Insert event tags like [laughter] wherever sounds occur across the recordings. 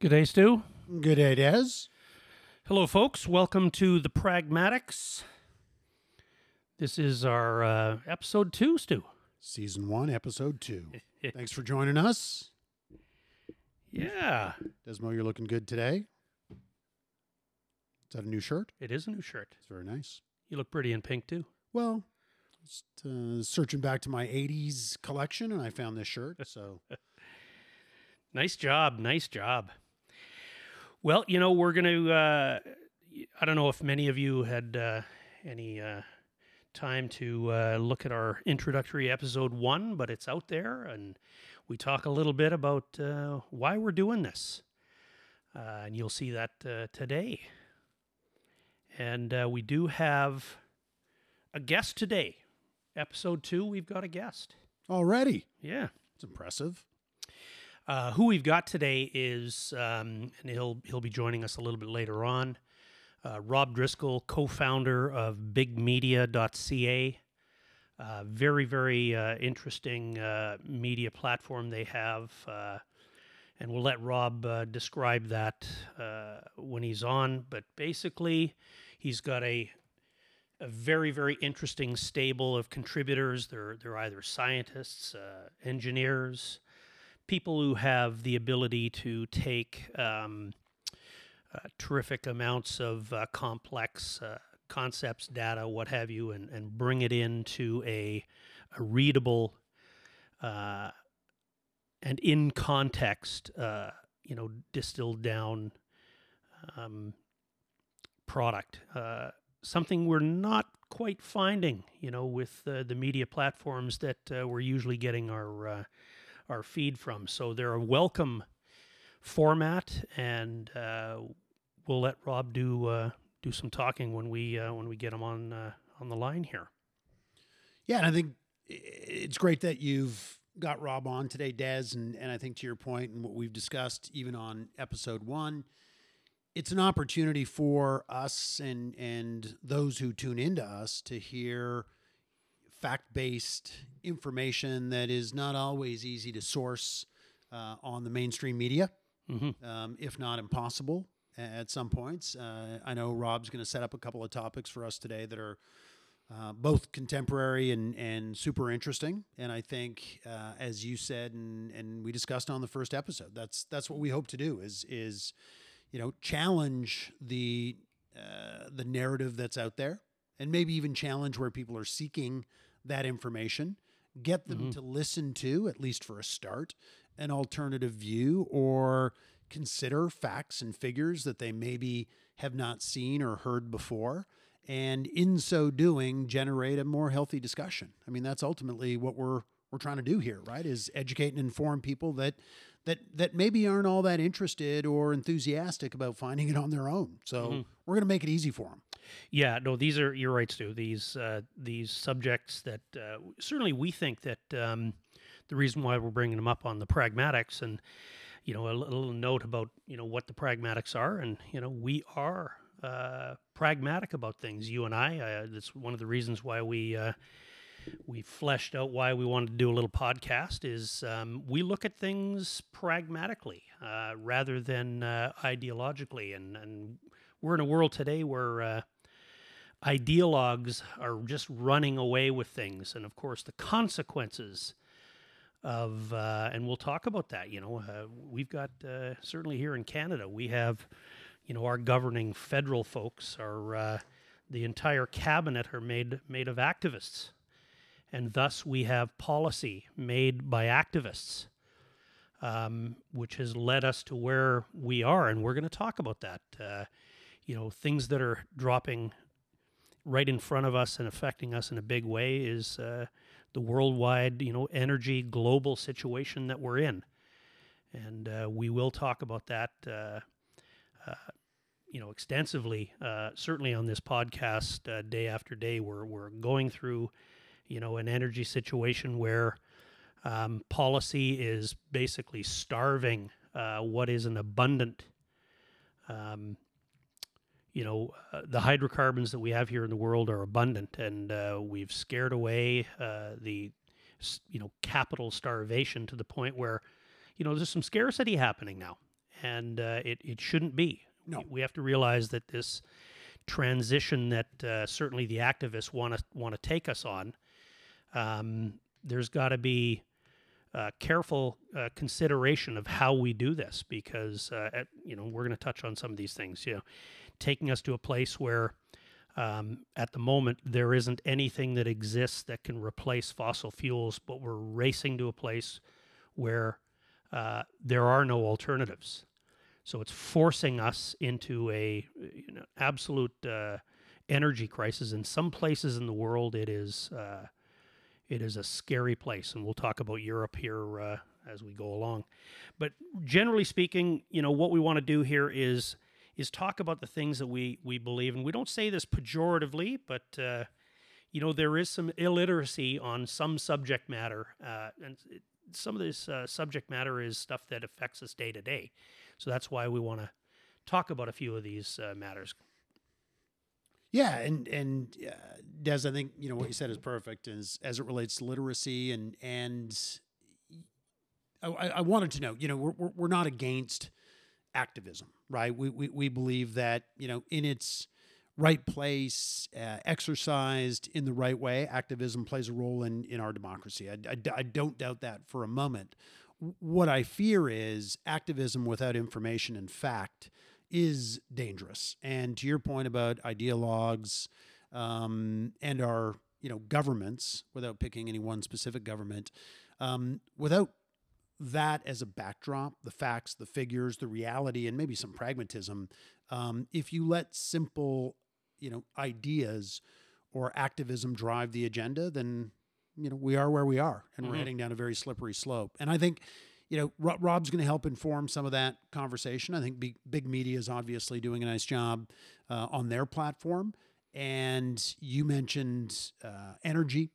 Good day, Stu. Good day, Des. Hello, folks. Welcome to the Pragmatics. This is our uh, episode two, Stu. Season one, episode two. [laughs] Thanks for joining us. Yeah, Desmo, you're looking good today. Is that a new shirt? it is a new shirt. It's very nice. You look pretty in pink, too. Well, just uh, searching back to my 80s collection and I found this shirt. So, [laughs] Nice job. Nice job. Well, you know, we're going to, uh, I don't know if many of you had uh, any uh, time to uh, look at our introductory episode one, but it's out there and we talk a little bit about uh, why we're doing this. Uh, and you'll see that uh, today. And uh, we do have a guest today. Episode two, we've got a guest. already. Yeah. It's impressive. Uh, who we've got today is, um, and he'll he'll be joining us a little bit later on. Uh, Rob Driscoll, co-founder of BigMedia.ca, uh, very very uh, interesting uh, media platform they have, uh, and we'll let Rob describe that when he's on. But basically, he's got a a very very interesting stable of contributors. They're they're either scientists, engineers people who have the ability to take um, uh, terrific amounts of uh, complex uh, concepts, data, what have you, and, and bring it into a, a readable uh, and in context, uh, you know, distilled down um, product. Something we're not quite finding, you know, with the media platforms that we're usually getting our our feed from. So they're a welcome format, and uh, we'll let Rob do uh, do some talking when we uh, when we get him on uh, on the line here. Yeah, and I think it's great that you've got Rob on today, Des, and, and I think to your point and what we've discussed even on episode one, it's an opportunity for us and and those who tune into us to hear fact-based information that is not always easy to source uh, on the mainstream media, hmm um, if not impossible at some points. Uh, I know Rob's going to set up a couple of topics for us today that are uh, both contemporary and, and super interesting. And I think, uh, as you said, and, and we discussed on the first episode, that's that's what we hope to do is is you know challenge the uh, the narrative that's out there, and maybe even challenge where people are seeking that information. Get them Mhm. to listen to at least for a start an alternative view or consider facts and figures that they maybe have not seen or heard before and in so doing generate a more healthy discussion i mean that's ultimately what we're we're trying to do here right is educate and inform people that that that maybe aren't all that interested or enthusiastic about finding it on their own so Mhm. We're going to make it easy for them Yeah, no, these are you're right, Stu. These uh, these subjects that uh, certainly we think that um, the reason why we're bringing them up on the pragmatics and you know a little note about you know what the pragmatics are and you know we are uh, pragmatic about things. You and I. Uh, that's one of the reasons why we. Uh, we fleshed out why we wanted to do a little podcast is um, we look at things pragmatically uh, rather than ideologically and, and we're in a world today where uh, ideologues are just running away with things. And of course the consequences of uh, and we'll talk about that you know uh, we've got uh, certainly here in canada we have you know our governing federal folks are uh, the entire cabinet are made made of activists. And thus we have policy made by activists um, which has led us to where we are. And we're going to talk about that uh, you know things that are dropping right in front of us and affecting us in a big way is uh, the worldwide you know energy global situation that we're in. And uh, we will talk about that uh, uh, you know extensively uh, certainly on this podcast uh, day after day. We're, we're going through you know an energy situation where um, policy is basically starving what is an abundant um, you know, uh, the hydrocarbons that we have here in the world are abundant, and uh, we've scared away uh, the, you know, capital starvation to the point where, you know, there's some scarcity happening now, and uh, it it shouldn't be. No. we, have to realize that this transition that uh, certainly the activists want to want to take us on. Um, there's got to be uh, careful uh, consideration of how we do this because uh, at, you know we're going to touch on some of these things. You know, taking us to a place where um, at the moment there isn't anything that exists that can replace fossil fuels, but we're racing to a place where uh, there are no alternatives. So it's forcing us into a you know, absolute uh, energy crisis. In some places in the world, it is uh, it is a scary place, and we'll talk about Europe here uh, as we go along. But generally speaking, you know what we want to do here is is talk about the things that we we believe, and we don't say this pejoratively, but uh, you know there is some illiteracy on some subject matter, uh, and it, some of this uh, subject matter is stuff that affects us day to day. So that's why we want to talk about a few of these uh, matters. Yeah, and and uh, Des, I think you know what you said is perfect as as it relates to literacy and and I, I wanted to know, you know, we're we're, we're not against activism, right? We, we we believe that you know in its right place, uh, exercised in the right way, activism plays a role in in our democracy. I, I, I don't doubt that for a moment. What I fear is activism without information and fact is dangerous. And to your point about ideologues um, and our you know governments, without picking any one specific government, um, without that as a backdrop, the facts, the figures, the reality, and maybe some pragmatism, um, if you let simple you know ideas or activism drive the agenda, then you know we are where we are, and mm-hmm. we're heading down a very slippery slope. And I think you know, Rob's going to help inform some of that conversation. I think big, big media is obviously doing a nice job uh, on their platform. And you mentioned uh, energy.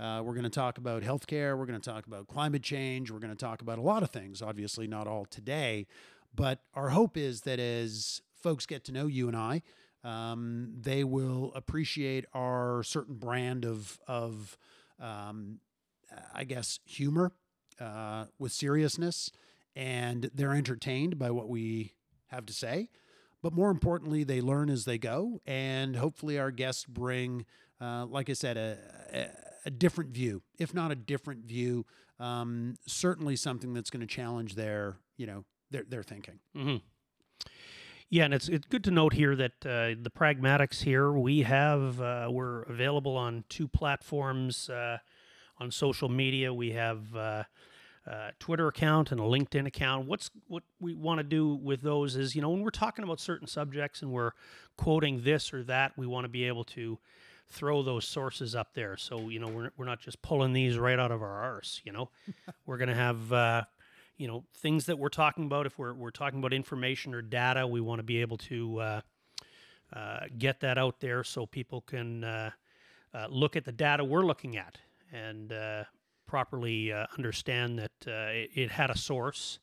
Uh, we're going to talk about healthcare. We're going to talk about climate change. We're going to talk about a lot of things, obviously, not all today. But our hope is that as folks get to know you and I, um, they will appreciate our certain brand of, of um, I guess, humor uh, with seriousness and they're entertained by what we have to say. But more importantly, they learn as they go. And hopefully, our guests bring, uh, like I said, a, a, a, different view, if not a different view, um, certainly something that's going to challenge their, you know, their, their thinking. Mm-hmm. Yeah, and it's it's good to note here that uh, the pragmatics here we have uh, we're available on two platforms uh, on social media. We have uh, uh, Twitter account and a LinkedIn account. What's what we want to do with those is, you know, when we're talking about certain subjects and we're quoting this or that, we want to be able to throw those sources up there. So, you know, we're, we're not just pulling these right out of our arse, you know. [laughs] we're going to have uh, you know, things that we're talking about if we're we're talking about information or data, we want to be able to uh, uh, get that out there so people can uh, uh, look at the data we're looking at and uh, properly uh, understand that uh, it, it, had a source,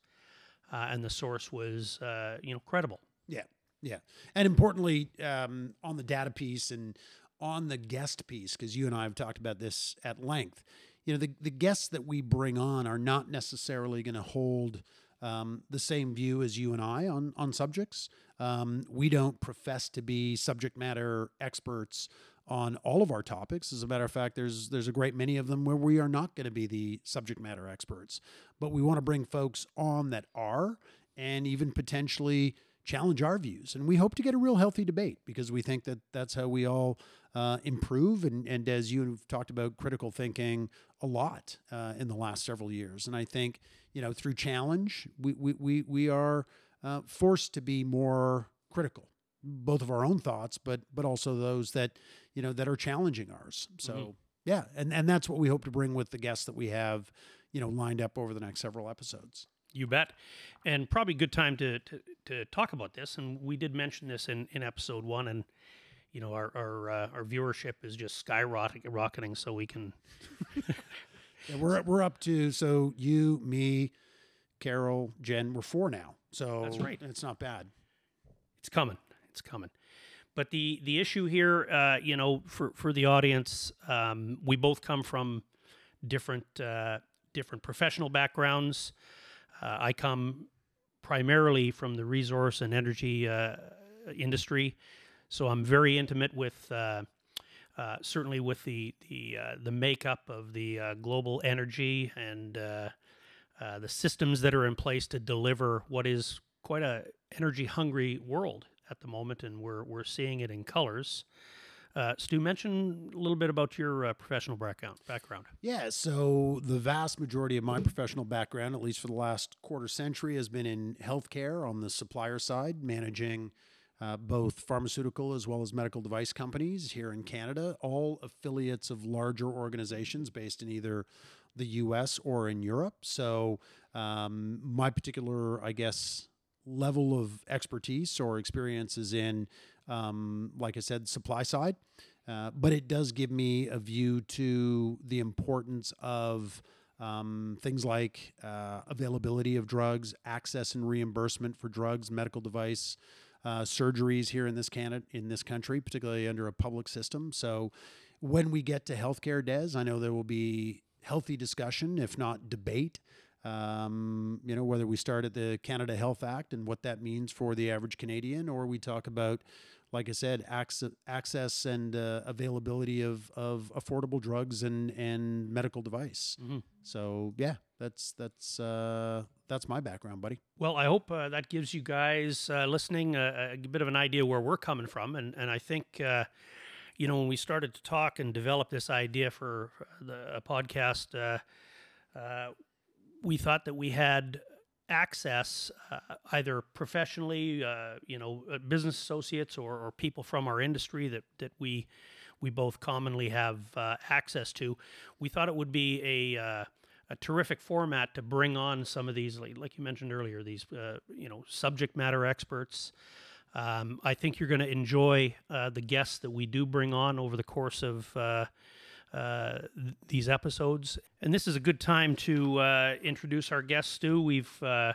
uh, and the source was uh, you know credible. Yeah, yeah, and importantly, um, on the data piece and on the guest piece, because you and I have talked about this at length. You know, the the guests that we bring on are not necessarily going to hold. Um, the same view as you and I on on subjects. Um, we don't profess to be subject matter experts on all of our topics. As a matter of fact, there's there's a great many of them where we are not going to be the subject matter experts, but we want to bring folks on that are, and even potentially challenge our views. And we hope to get a real healthy debate because we think that that's how we all uh, improve. And, and as you've talked about critical thinking a lot uh, in the last several years, and I think you know through challenge, we we we, we are uh, forced to be more critical both of our own thoughts, but but also those that you know that are challenging ours. So mm-hmm. yeah, and and that's what we hope to bring with the guests that we have, you know, lined up over the next several episodes. You bet, and probably good time to to, to talk about this. And we did mention this in in episode one, and you know our our uh, our viewership is just skyrocketing. So we can. [laughs] yeah, we're we're up to so you, me, Carol, Jen. We're four now. So that's right. It's not bad. It's coming. It's coming. But the the issue here, uh, you know, for for the audience, um, we both come from different uh, different professional backgrounds. Uh, I come primarily from the resource and energy uh, industry, so I'm very intimate with. Uh, uh, certainly, with the the uh, the makeup of the uh, global energy and uh, the systems that are in place to deliver what is quite a energy hungry world at the moment, and we're we're seeing it in colors. Uh, Stu, mention a little bit about your uh, professional background. Background. Yeah, so the vast majority of my professional background, at least for the last quarter century, has been in healthcare on the supplier side, managing uh, both pharmaceutical as well as medical device companies here in Canada, all affiliates of larger organizations based in either the U.S. or in Europe. So um, my particular, I guess, level of expertise or experience is in um, like I said, supply side. Uh, but it does give me a view to the importance of um, things like uh, availability of drugs, access and reimbursement for drugs, medical device, uh, surgeries here in this Canada, in this country, particularly under a public system. So, when we get to healthcare, Des, I know there will be healthy discussion, if not debate. Um, you know, whether we start at the Canada Health Act and what that means for the average Canadian, or we talk about like I said, access, access and uh, availability of, of affordable drugs and, and medical device. Mm-hmm. So yeah, that's that's uh, that's my background, buddy. Well, I hope uh, that gives you guys uh, listening a, a, bit of an idea where we're coming from, and and I think. Uh, you know, when we started to talk and develop this idea for the podcast, uh, we thought that we had access uh, either professionally, uh, you know, uh, business associates or, or, people from our industry that, that we we both commonly have uh, access to. We thought it would be a uh, a terrific format to bring on some of these, like, you mentioned earlier, these uh, you know subject matter experts. Um, I think you're going to enjoy the guests that we do bring on over the course of uh, these episodes. And this is a good time to uh, introduce our guest, Stu. We've uh,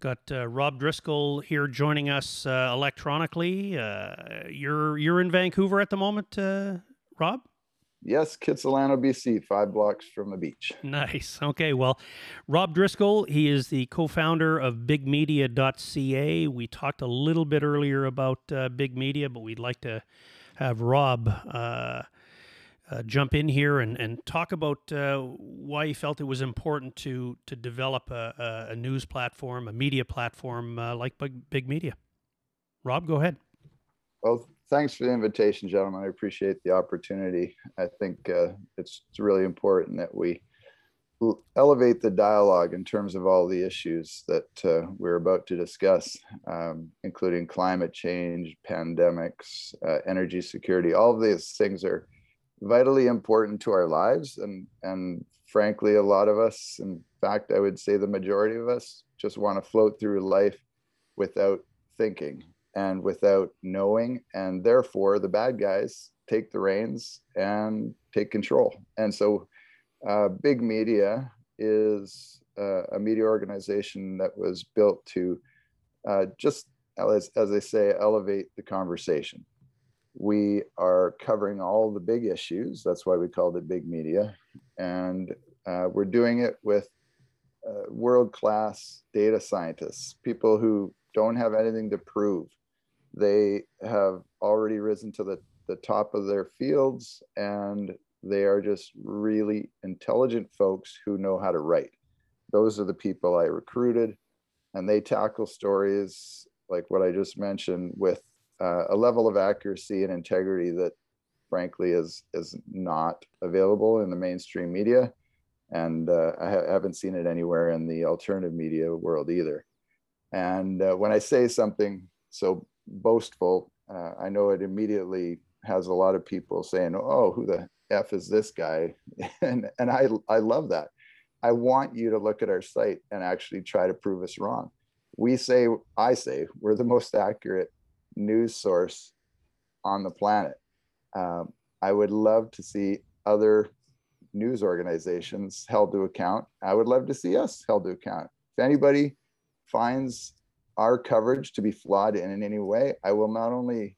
got uh, Rob Driscoll here joining us uh, electronically. you're you're in Vancouver at the moment, Rob. Yes, Kitsilano, BC, five blocks from the beach. Nice. Okay. Well, Rob Driscoll, he is the co founder of bigmedia.ca. We talked a little bit earlier about uh, Big Media, but we'd like to have Rob uh, uh, jump in here and, and talk about uh, why he felt it was important to to develop a, a news platform, a media platform uh, like Big, Big Media. Rob, go ahead. Well, thanks for the invitation, gentlemen. I appreciate the opportunity. I think uh, it's, it's really important that we elevate the dialogue in terms of all the issues that uh, we're about to discuss, um, including climate change, pandemics, uh, energy security. All of these things are vitally important to our lives and and frankly a lot of us in fact i would say the majority of us just want to float through life without thinking and without knowing and therefore the bad guys take the reins and take control. And so uh, big media is uh, a media organization that was built to uh, just as, as i say elevate the conversation we are covering all the big issues. That's why we called it big media. And uh, we're doing it with uh, world class data scientists, people who don't have anything to prove. They have already risen to the, the top of their fields and they are just really intelligent folks who know how to write. Those are the people I recruited, and they tackle stories like what I just mentioned with uh, a level of accuracy and integrity that frankly is is not available in the mainstream media. And uh, I ha- haven't seen it anywhere in the alternative media world either. And uh, when i say something so boastful uh, i know it immediately has a lot of people saying oh who the f is this guy? [laughs] And and i i love that. I want you to look at our site and actually try to prove us wrong. We say i say we're the most accurate news source on the planet. Um, I would love to see other news organizations held to account. I would love to see us held to account. If anybody finds our coverage to be flawed in, in any way, I will not only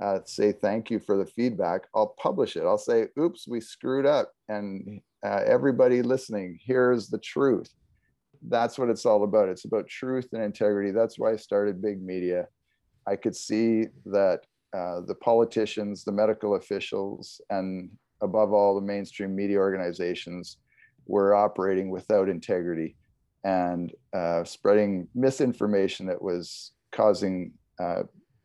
uh, say thank you for the feedback, I'll publish it. I'll say, oops, we screwed up. And uh, everybody listening, here's the truth. that's what it's all about. It's about truth and integrity. That's why I started big media. I could see that uh, the politicians, the medical officials, and above all, the mainstream media organizations were operating without integrity and uh, spreading misinformation that was causing uh,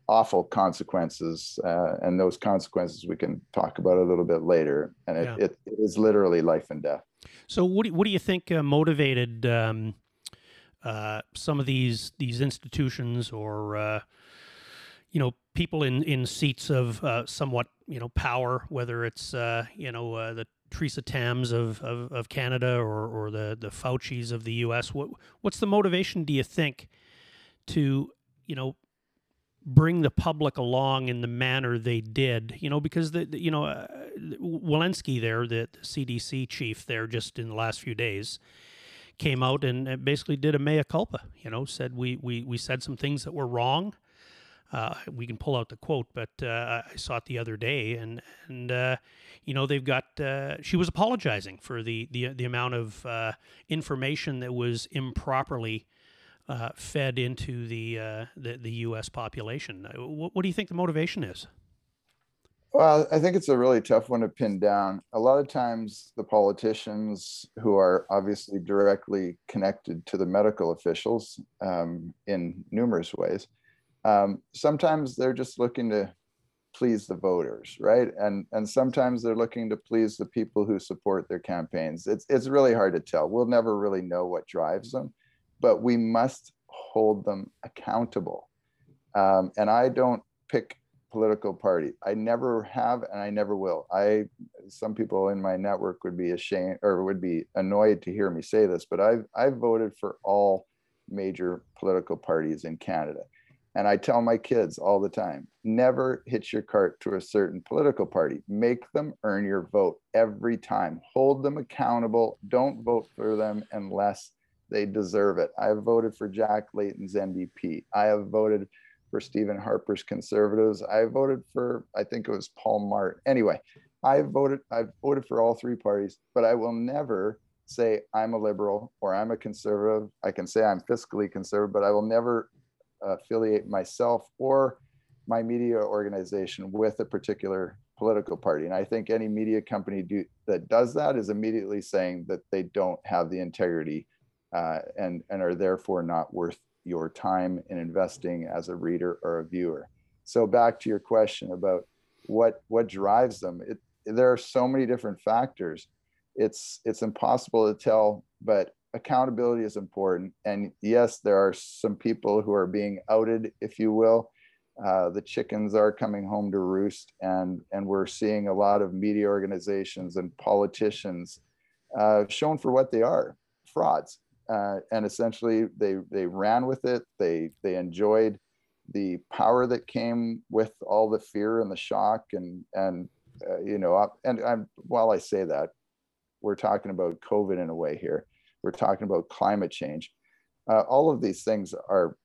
awful consequences. Uh, and those consequences we can talk about a little bit later. And it, Yeah. it, it is literally life and death. So what do, what do you think uh, motivated um, uh, some of these these institutions or uh, you know people in in seats of uh, somewhat you know power, whether it's uh, you know uh, the Theresa Tams of, of, of Canada or, or the the Fauci's of the U.S. What what's the motivation? Do you think to you know bring the public along in the manner they did, you know, because the, the you know uh, Walensky there, the, the CDC chief there, just in the last few days, came out and basically did a mea culpa. You know, said we we we said some things that were wrong. Uh, we can pull out the quote, but uh, I saw it the other day, and and uh, you know they've got. Uh, she was apologizing for the the the amount of uh, information that was improperly uh, fed into the, the the U.S. population. What, what do you think the motivation is? Well, I think it's a really tough one to pin down. A lot of times, the politicians who are obviously directly connected to the medical officials um, in numerous ways, um, sometimes they're just looking to please the voters, right? And and sometimes they're looking to please the people who support their campaigns. It's it's really hard to tell. We'll never really know what drives them, but we must hold them accountable. Um, and I don't pick political party. I never have and I never will. I some people in my network would be ashamed or would be annoyed to hear me say this, but I've I've voted for all major political parties in Canada. And I tell my kids all the time, never hitch your cart to a certain political party. Make them earn your vote every time. Hold them accountable. Don't vote for them unless they deserve it. I have voted for Jack Layton's NDP. I have voted for Stephen Harper's Conservatives. I voted for, I think it was Paul Mart. Anyway, I voted, I've voted for all three parties, but I will never say I'm a liberal or I'm a conservative. I can say I'm fiscally conservative, but I will never affiliate myself or my media organization with a particular political party. And I think any media company do, that does that is immediately saying that they don't have the integrity uh, and, and are therefore not worth your time in investing as a reader or a viewer. So back to your question about what what drives them. It, there are so many different factors. It's it's impossible to tell, but accountability is important. And yes, there are some people who are being outed, if you will. Uh, the chickens are coming home to roost, and and we're seeing a lot of media organizations and politicians uh, shown for what they are, frauds. Uh, and essentially, they they ran with it. They they enjoyed the power that came with all the fear and the shock, and and uh, you know, and and while I say that, we're talking about COVID in a way here. We're talking about climate change. Uh, all of these things are,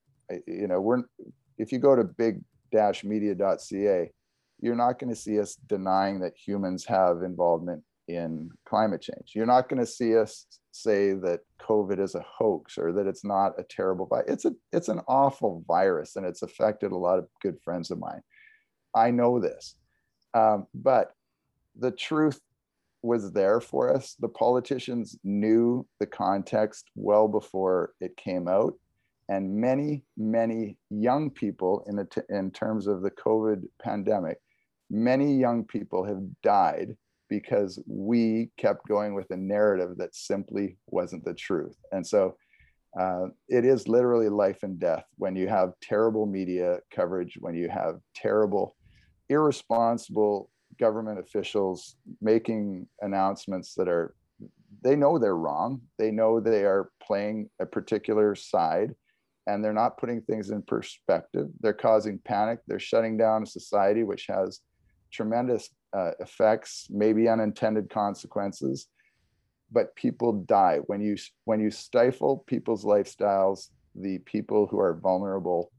you know, we're if you go to big dash media.ca you're not going to see us denying that humans have involvement in climate change. You're not going to see us say that COVID is a hoax or that it's not a terrible virus. It's a it's an awful virus and it's affected a lot of good friends of mine. I know this, um, but the truth was there for us. The politicians knew the context well before it came out, and many many young people in in terms of the COVID pandemic, many young people have died because we kept going with a narrative that simply wasn't the truth. And so uh, it is literally life and death when you have terrible media coverage, when you have terrible, irresponsible government officials making announcements that are, they know they're wrong. They know they are playing a particular side and they're not putting things in perspective. They're causing panic. They're shutting down a society which has tremendous uh, effects, maybe unintended consequences, but people die when you when you stifle people's lifestyles. The people who are vulnerable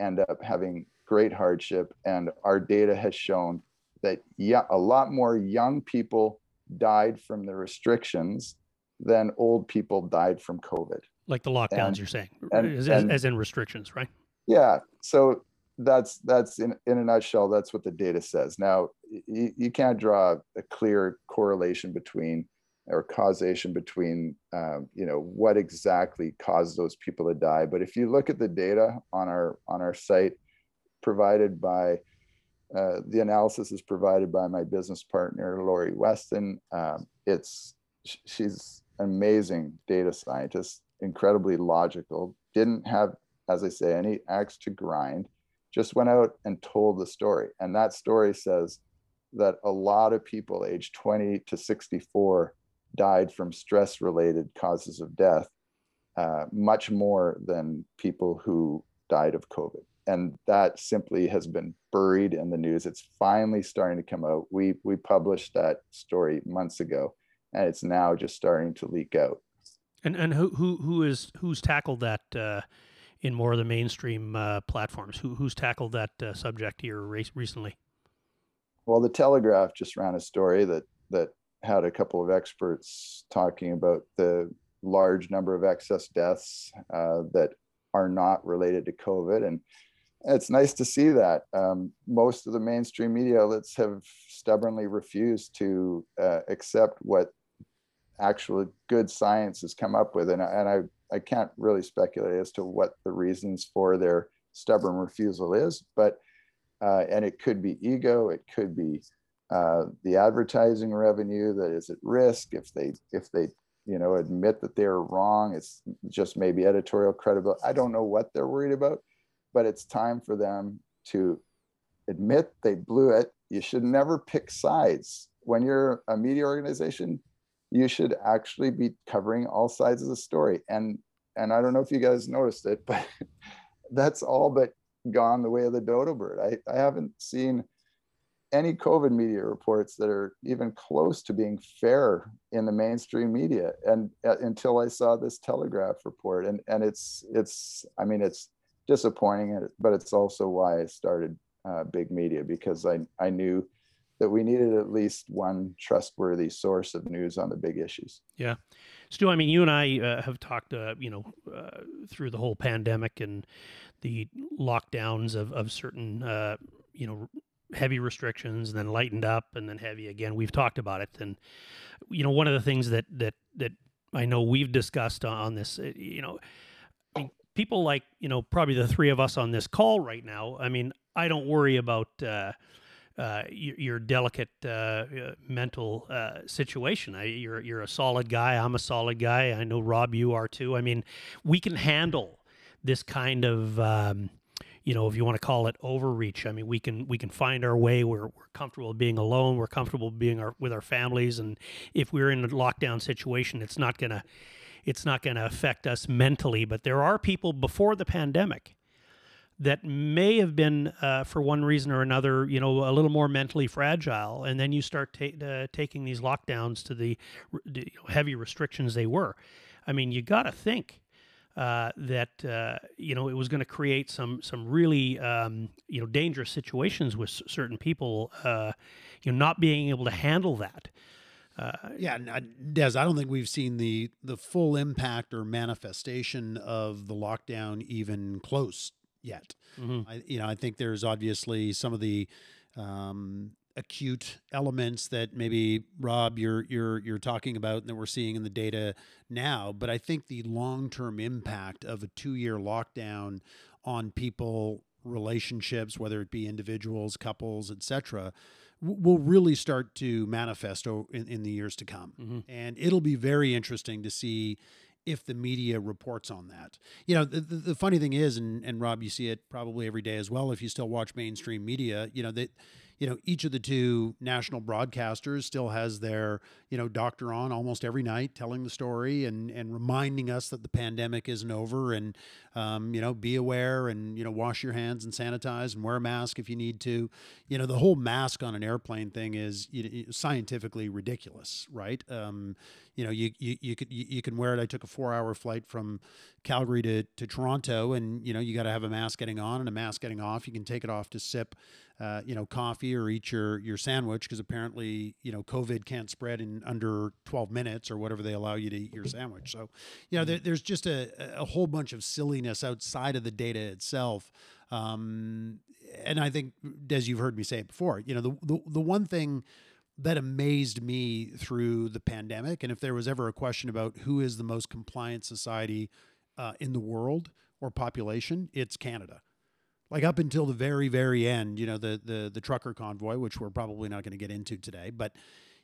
end up having great hardship, and our data has shown that yeah, a lot more young people died from the restrictions than old people died from COVID. like the lockdowns. And- you're saying, and- as, and- as in restrictions, right? Yeah. So that's that's in, in a nutshell. That's what the data says. Now you, you can't draw a clear correlation between or causation between um, you know what exactly caused those people to die. But if you look at the data on our on our site provided by uh, the analysis is provided by my business partner Lori Weston. Um, it's she's an amazing data scientist, incredibly logical. Didn't have, as I say, any axe to grind. Just went out and told the story, and that story says that a lot of people aged 20 to 64 died from stress-related causes of death, uh, much more than people who died of COVID and that simply has been buried in the news. It's finally starting to come out. We we published that story months ago, and it's now just starting to leak out. And and who who who is who's tackled that uh, in more of the mainstream uh, platforms? Who who's tackled that uh, subject here recently? Well, the Telegraph just ran a story that that had a couple of experts talking about the large number of excess deaths uh, that are not related to COVID, and it's nice to see that. Um, most of the mainstream media outlets have stubbornly refused to uh, accept what actual good science has come up with, and, I- and I I can't really speculate as to what the reasons for their stubborn refusal is, but uh, and it could be ego, it could be uh, the advertising revenue that is at risk if they if they you know admit that they're wrong. It's just maybe editorial credibility. I don't know what they're worried about, but it's time for them to admit they blew it. You should never pick sides when you're a media organization. You should actually be covering all sides of the story. And and I don't know if you guys noticed it, [laughs] but that's all but gone the way of the dodo bird. I, I haven't seen any COVID media reports that are even close to being fair in the mainstream media, and uh, until I saw this Telegraph report, and and it's it's I mean it's disappointing, but it's also why I started uh, big media because I I knew that we needed at least one trustworthy source of news on the big issues. Yeah. Stu, I mean, you and I uh, have talked, uh, you know, uh, through the whole pandemic and the lockdowns of, of certain, uh, you know, heavy restrictions and then lightened up and then heavy again. We've talked about it. And, you know, one of the things that, that, that I know we've discussed on this, uh, you know, people like, you know, probably the three of us on this call right now. I mean, I don't worry about, uh, uh, your, your delicate uh, uh, mental uh, situation. I, you're you're a solid guy. I'm a solid guy. I know Rob, you are too. I mean, we can handle this kind of. Um, you know, if you want to call it overreach, I mean, we can we can find our way. We're, we're comfortable being alone. We're comfortable being our, with our families, and if we're in a lockdown situation, it's not gonna it's not gonna affect us mentally. But there are people before the pandemic that may have been, uh, for one reason or another, you know, a little more mentally fragile, and then you start ta- uh, taking these lockdowns to the, r- the heavy restrictions they were. I mean, you got to think uh, that uh, you know it was going to create some some really um, you know dangerous situations with certain people, uh, you know, not being able to handle that. Uh, Yeah, uh, Des, I don't think we've seen the the full impact or manifestation of the lockdown even close yet. mhm. I, you know, I think there's obviously some of the um, acute elements that maybe Rob you're you're you're talking about and that we're seeing in the data now. But I think the long term impact of a two year lockdown on people relationships, whether it be individuals, couples, etc., will really start to manifest in, in the years to come. Mhm. And it'll be very interesting to see if the media reports on that. You know, the, the, the funny thing is, and, and Rob, you see it probably every day as well if you still watch mainstream media, you know, that you know, each of the two national broadcasters still has their, you know, doctor on almost every night telling the story and and reminding us that the pandemic isn't over and um, you know, be aware and, you know, wash your hands and sanitize and wear a mask if you need to. You know, the whole mask on an airplane thing is you know, scientifically ridiculous, right? Um, you know, you, you, you could, you, you can wear it. I took a four hour flight from Calgary to, to Toronto and, you know, you got to have a mask getting on and a mask getting off. You can take it off to sip, uh, you know, coffee or eat your, your sandwich. Cause apparently, you know, COVID can't spread in under 12 minutes or whatever they allow you to eat your sandwich. So, you know, there, there's just a, a whole bunch of silliness outside of the data itself. Um, and I think, as you've heard me say it before, you know, the, the, the one thing, that amazed me through the pandemic. And if there was ever a question about who is the most compliant society uh, in the world or population, it's Canada. Like up until the very, very end, you know, the the the trucker convoy, which we're probably not going to get into today, but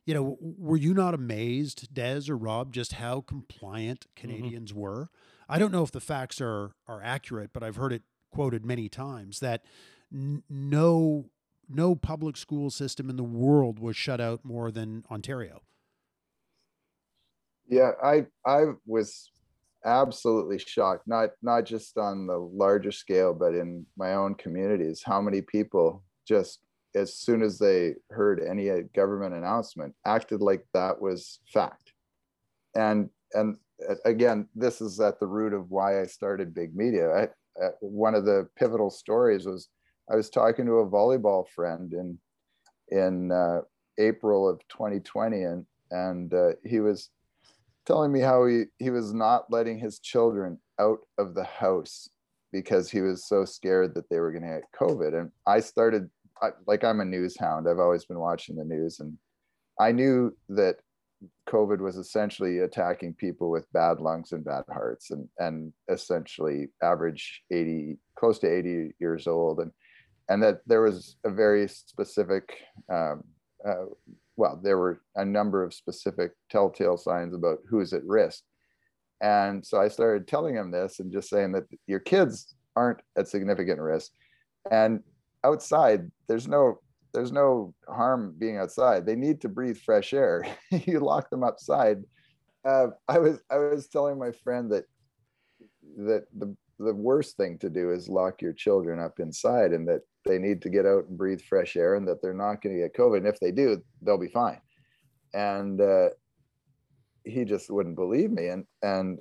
you know, were you not amazed, Des or Rob, just how compliant Canadians mm-hmm. were? I don't know if the facts are are accurate, but I've heard it quoted many times that n- no no public school system in the world was shut out more than Ontario. Yeah, I I was absolutely shocked. Not not just on the larger scale, but in my own communities, how many people just as soon as they heard any uh, government announcement acted like that was fact. And and again, this is at the root of why I started big media. I, one of the pivotal stories was I was talking to a volleyball friend in in uh, April of 2020, and and uh, he was telling me how he he was not letting his children out of the house because he was so scared that they were going to get COVID. And I started I, like I'm a news hound. I've always been watching the news, and I knew that COVID was essentially attacking people with bad lungs and bad hearts, and and essentially average 80, close to 80 years old, and and that there was a very specific um, uh, well there were a number of specific telltale signs about who's at risk. And so i started telling him this and just saying that your kids aren't at significant risk. And outside there's no there's no harm being outside they need to breathe fresh air [laughs] you lock them outside uh, i was i was telling my friend that that the the worst thing to do is lock your children up inside and that they need to get out and breathe fresh air and that they're not going to get COVID. And if they do, they'll be fine. And uh, he just wouldn't believe me. And, and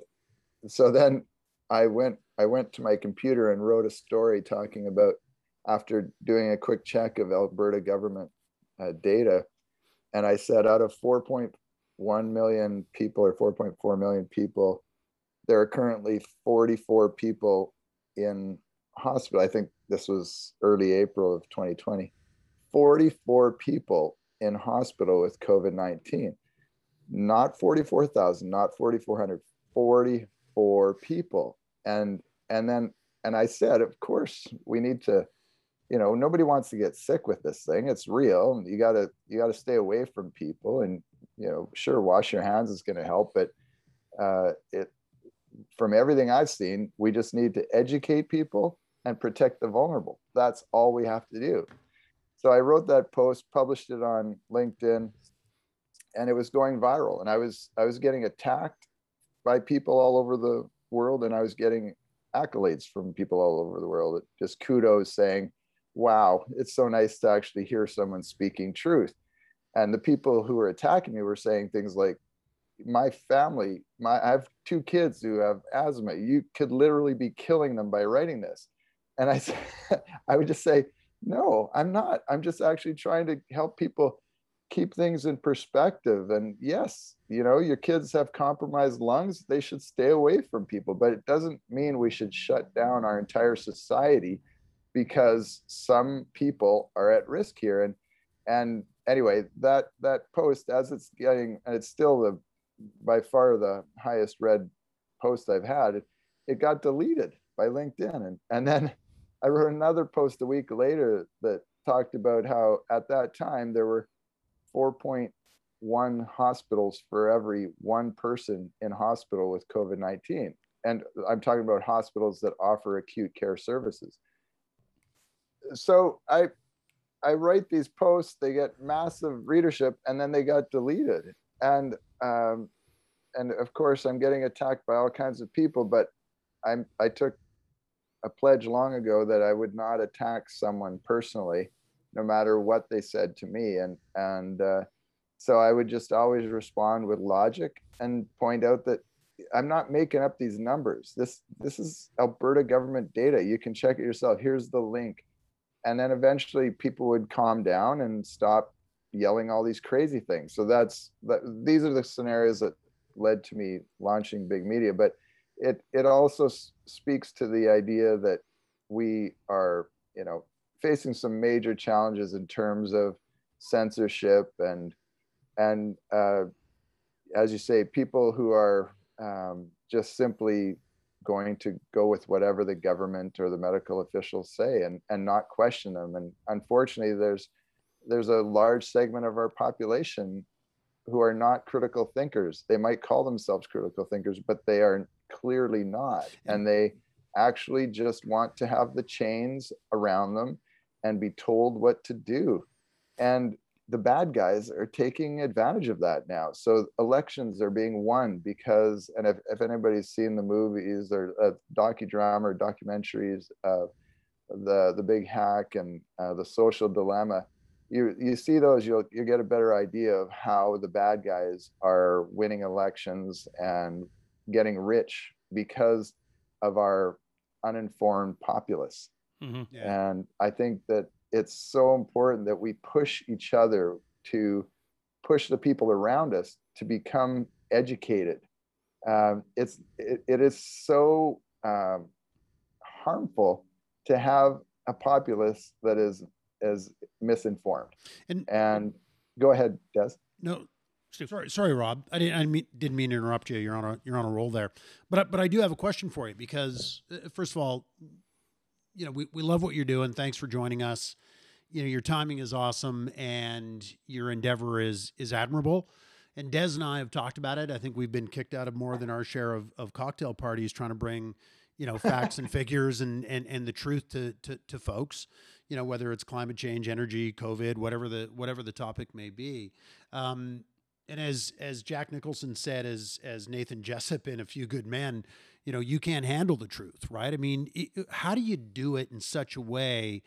so then I went, I went to my computer and wrote a story talking about after doing a quick check of Alberta government uh, data. And I said out of 4.1 million people or 4.4 million people, there are currently 44 people in hospital. I think this was early April of 2020. 44 people in hospital with COVID 19. Not 44,000, not 4,400, 44 people. And, and then, and I said, of course, we need to, you know, nobody wants to get sick with this thing. It's real. You got to, you got to stay away from people and, you know, sure, wash your hands is going to help, but uh, it, from everything I've seen, we just need to educate people and protect the vulnerable. That's all we have to do. So I wrote that post, published it on LinkedIn, and it was going viral. And I was I was getting attacked by people all over the world, and I was getting accolades from people all over the world. Just kudos saying, "Wow, it's so nice to actually hear someone speaking truth." And the people who were attacking me were saying things like, my family, my I have two kids who have asthma. You could literally be killing them by writing this. And I [laughs] I would just say, no, I'm not. I'm just actually trying to help people keep things in perspective. And yes, you know, your kids have compromised lungs, they should stay away from people, but it doesn't mean we should shut down our entire society because some people are at risk here. And and anyway, that that post as it's getting and it's still the by far the highest read post I've had. It, it got deleted by LinkedIn. And, and then I wrote another post a week later that talked about how at that time there were 4.1 hospitals for every one person in hospital with COVID 19. And I'm talking about hospitals that offer acute care services. So I I write these posts, they get massive readership, and then they got deleted. And um, and of course I'm getting attacked by all kinds of people. But I'm I took a pledge long ago that I would not attack someone personally, no matter what they said to me. And and uh, so I would just always respond with logic and point out that I'm not making up these numbers. This this is Alberta government data. You can check it yourself. Here's the link. And then eventually people would calm down and stop yelling all these crazy things. So that's that these are the scenarios that led to me launching big media, but it it also speaks to the idea that we are, you know, facing some major challenges in terms of censorship and and uh, as you say, people who are um, just simply going to go with whatever the government or the medical officials say and, and not question them. And unfortunately, there's there's a large segment of our population who are not critical thinkers. They might call themselves critical thinkers, but they are clearly not. And they actually just want to have the chains around them and be told what to do. And the bad guys are taking advantage of that now. So elections are being won because, and if, if anybody's seen the movies or uh, docudrama or documentaries, uh, the the big hack and uh, the social dilemma, you you see those, you'll you get a better idea of how the bad guys are winning elections and getting rich because of our uninformed populace. Mm-hmm. Yeah. And I think that it's so important that we push each other to push the people around us to become educated. Um, it's it, it is so um, harmful to have a populace that is is misinformed. And, and go ahead, Des. No, sorry, sorry, Rob. I didn't I mean, didn't mean to interrupt you. You're on a you're on a roll there, but but I do have a question for you because uh, first of all, you know, we, we love what you're doing. Thanks for joining us. You know, your timing is awesome and your endeavor is is admirable. And Des and I have talked about it. I think we've been kicked out of more than our share of, of cocktail parties trying to bring, you know, facts and [laughs] figures and, and, and the truth to, to, to folks, you know, whether it's climate change, energy, COVID, whatever the, whatever the topic may be. Um, and as, as Jack Nicholson said, as, as Nathan Jessep in A Few Good Men, you know you can't handle the truth right? I mean how do you do it in such a way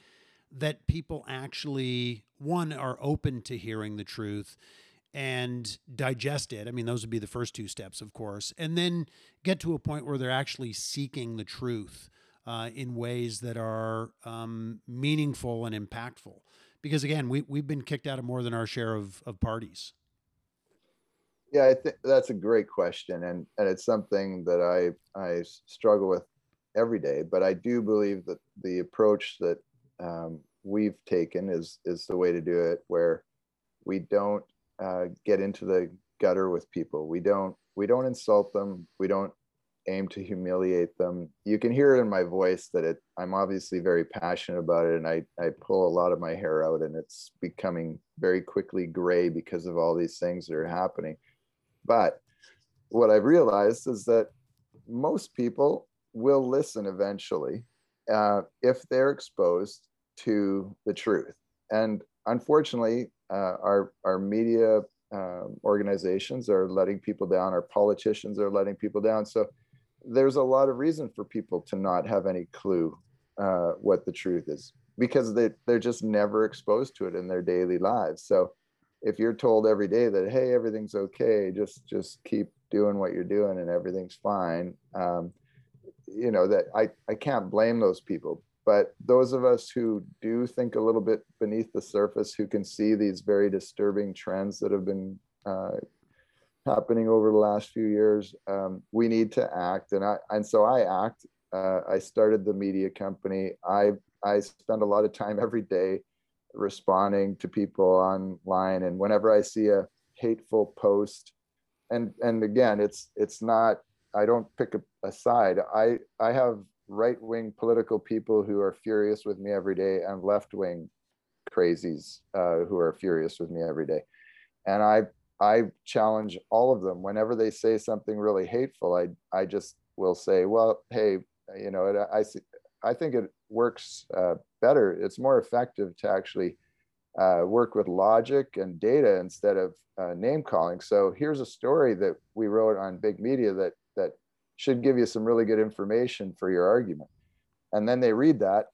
that people actually one are open to hearing the truth and digest it? I mean those would be the first two steps of course and then get to a point where they're actually seeking the truth uh, in ways that are um, meaningful and impactful. Because again we, we've been kicked out of more than our share of, of parties yeah, I think that's a great question, and and it's something that I I struggle with every day. But I do believe that the approach that um, we've taken is is the way to do it, where we don't uh, get into the gutter with people. We don't we don't insult them. We don't aim to humiliate them. You can hear it in my voice that it I'm obviously very passionate about it and I, I pull a lot of my hair out and it's becoming very quickly gray because of all these things that are happening. But what I've realized is that most people will listen eventually uh, if they're exposed to the truth. And unfortunately, uh, our, our media uh, organizations are letting people down, our politicians are letting people down. So there's a lot of reason for people to not have any clue uh, what the truth is because they, they're just never exposed to it in their daily lives. So if you're told every day that hey everything's okay just just keep doing what you're doing and everything's fine um, you know that i i can't blame those people. But those of us who do think a little bit beneath the surface who can see these very disturbing trends that have been uh, happening over the last few years um, we need to act. And i and so i act uh, i started the media company. I i spend a lot of time [laughs] every day responding to people online and whenever i see a hateful post and and again it's it's not i don't pick a, a side. I i have right wing political people who are furious with me every day and left wing crazies uh, who are furious with me every day. And i i challenge all of them. Whenever they say something really hateful i i just will say well hey you know i see I think it works uh, better. It's more effective to actually uh, work with logic and data instead of uh, name calling. So here's a story that we wrote on big media that that should give you some really good information for your argument. And then they read that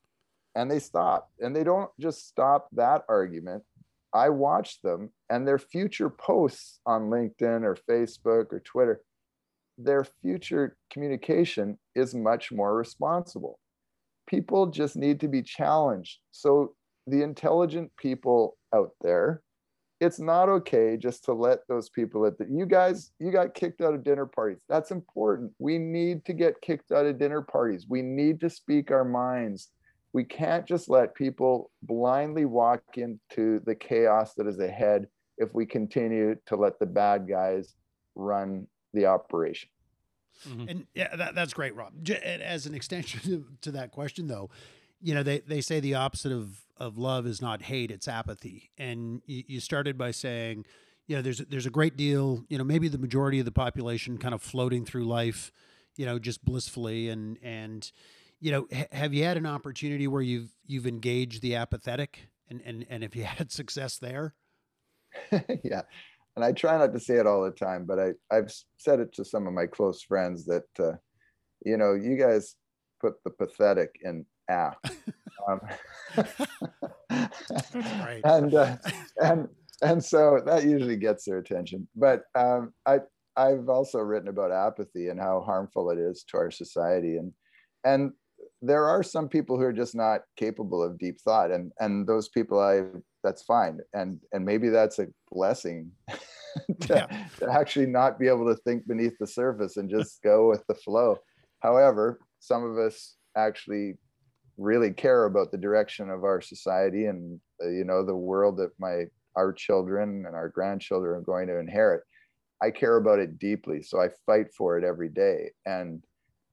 and they stop. And they don't just stop that argument. I watch them and their future posts on LinkedIn or Facebook or Twitter, their future communication is much more responsible. People just need to be challenged. So, the intelligent people out there, it's not okay just to let those people at the you guys you got kicked out of dinner parties. That's important. We need to get kicked out of dinner parties. We need to speak our minds. We can't just let people blindly walk into the chaos that is ahead if we continue to let the bad guys run the operation mm-hmm. and yeah that, that's great rob. As an extension [laughs] to, that question though you know they, they say the opposite of of love is not hate it's apathy. And you, you started by saying you know there's there's a great deal you know maybe the majority of the population kind of floating through life you know just blissfully. And and you know ha- have you had an opportunity where you've you've engaged the apathetic? And and and if you [laughs] had success there? [laughs] Yeah and i try not to say it all the time but i i've said it to some of my close friends that uh, you know you guys put the pathetic in app [laughs] um, right. [laughs] and uh, and and so that usually gets their attention. But um, I I've also written about apathy and how harmful it is to our society, and and there are some people who are just not capable of deep thought, and and those people I that's fine, and and maybe that's a blessing. [laughs] to, yeah. to actually not be able to think beneath the surface and just go with the flow. However, some of us actually really care about the direction of our society and uh, you know the world that my our children and our grandchildren are going to inherit i care about it deeply so i fight for it every day and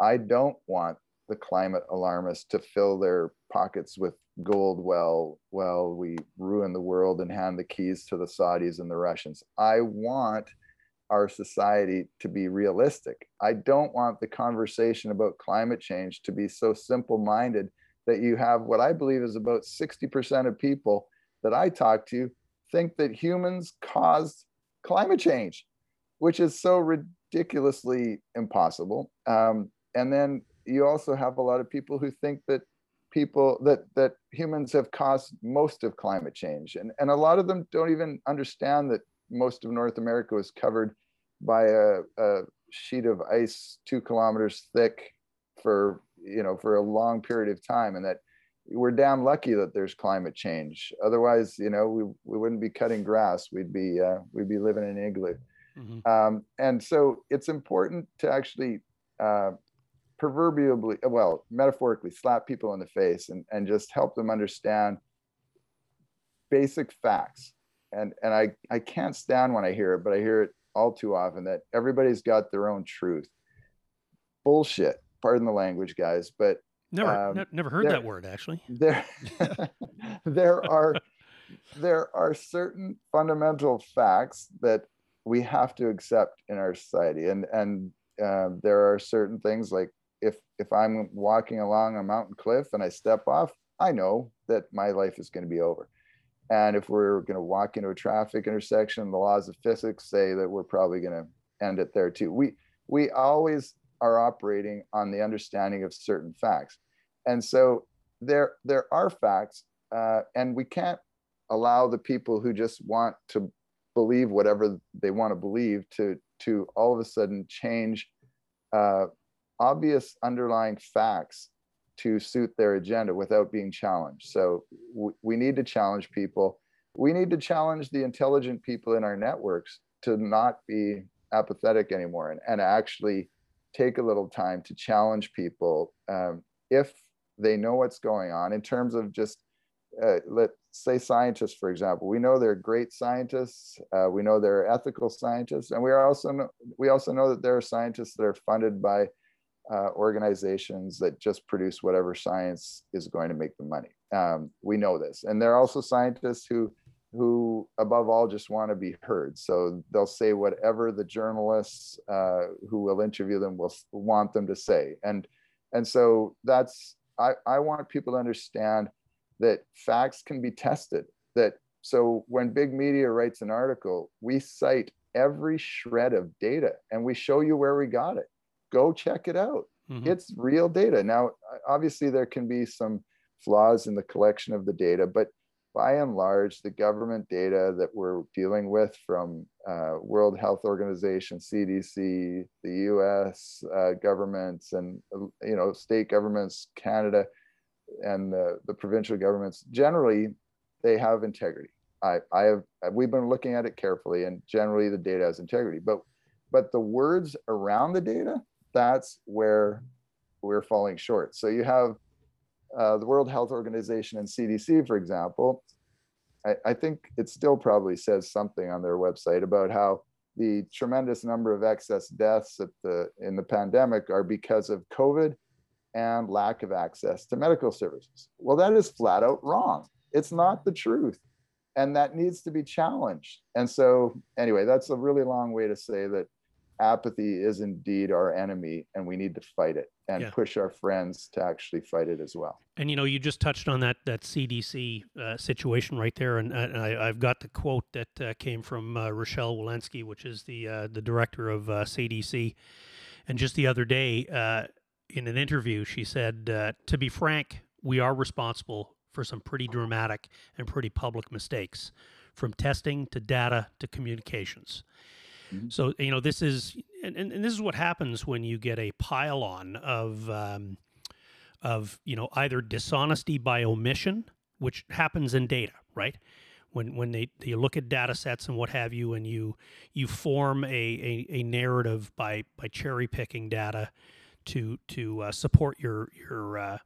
i don't want the climate alarmists to fill their pockets with gold well well we ruin the world and hand the keys to the saudis and the russians i want our society to be realistic i don't want the conversation about climate change to be so simple minded that you have what I believe is about 60% of people that I talk to think that humans caused climate change, which is so ridiculously impossible. Um, and then you also have a lot of people who think that people that that humans have caused most of climate change. And and a lot of them don't even understand that most of north america was covered by a, a sheet of ice two kilometers thick for you know for a long period of time and that we're damn lucky that there's climate change. Otherwise you know we, we wouldn't be cutting grass. We'd be uh, we'd be living in an igloo mm-hmm. um, and so it's important to actually uh, proverbially well metaphorically slap people in the face and, and just help them understand basic facts. And and I, I can't stand when i hear it but i hear it all too often that everybody's got their own truth. Bullshit. Pardon the language, guys, but never um, ne- never heard there, that word actually. [laughs] There [laughs] there are there are certain fundamental facts that we have to accept in our society, and and um, there are certain things like if if I'm walking along a mountain cliff and I step off, I know that my life is going to be over. And if we're going to walk into a traffic intersection, the laws of physics say that we're probably going to end it there too. We we always are operating on the understanding of certain facts. And so there, there are facts, uh, and we can't allow the people who just want to believe whatever they want to believe to, to all of a sudden change uh, obvious underlying facts to suit their agenda without being challenged. So w- we need to challenge people. We need to challenge the intelligent people in our networks to not be apathetic anymore and, and actually take a little time to challenge people um, if they know what's going on in terms of just uh, let's say scientists for example we know they're great scientists uh, we know they're ethical scientists and we are also we also know that there are scientists that are funded by uh, organizations that just produce whatever science is going to make them money. Um, we know this. And there are also scientists who who above all just want to be heard. So they'll say whatever the journalists uh, who will interview them will want them to say. And and so that's I, I want people to understand that facts can be tested that so when big media writes an article we cite every shred of data and we show you where we got it go check it out mm-hmm. it's real data now obviously there can be some flaws in the collection of the data but by and large, the government data that we're dealing with from uh, World Health Organization, CDC, the U.S. Uh, governments, and you know state governments, Canada, and the, the provincial governments, generally they have integrity. I, I have we've been looking at it carefully, and generally the data has integrity. But but the words around the data, that's where we're falling short. So you have uh, the World Health Organization and CDC, for example, I, I, think it still probably says something on their website about how the tremendous number of excess deaths at the in the pandemic are because of COVID and lack of access to medical services. Well, that is flat out wrong. It's not the truth. And that needs to be challenged. And so, anyway, that's a really long way to say that apathy is indeed our enemy and we need to fight it and yeah. push our friends to actually fight it as well. And you know you just touched on that that cdc uh, situation right there and, and I, have got the quote that uh, came from uh, rochelle walensky which is the uh, the director of cdc uh, and just the other day uh, in an interview she said to be frank we are responsible for some pretty dramatic and pretty public mistakes from testing to data to communications Mm-hmm. So you know this is and, and, and, this is what happens when you get a pile on of um, of you know either dishonesty by omission, which happens in data, right? When when they, they look at data sets and what have you, and you you form a, a, a narrative by by cherry picking data to to uh, support your your uh,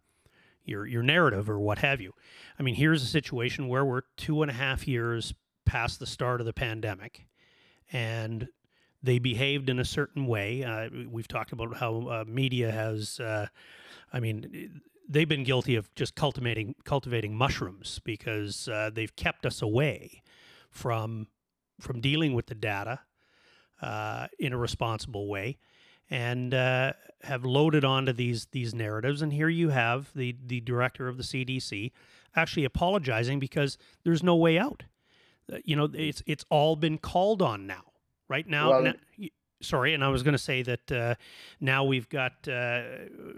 your your narrative or what have you. I mean, here's a situation where we're two and a half years past the start of the pandemic, and they behaved in a certain way. Uh, we've talked about how uh, media has, uh, I mean, they've been guilty of just cultivating cultivating mushrooms because uh, they've kept us away from from dealing with the data uh, in a responsible way, and uh, have loaded onto these these narratives. And here you have the the director of the CDC actually apologizing because there's no way out. You know, it's it's all been called on now right now. Well, now sorry, and I was going to say that uh, now we've got uh,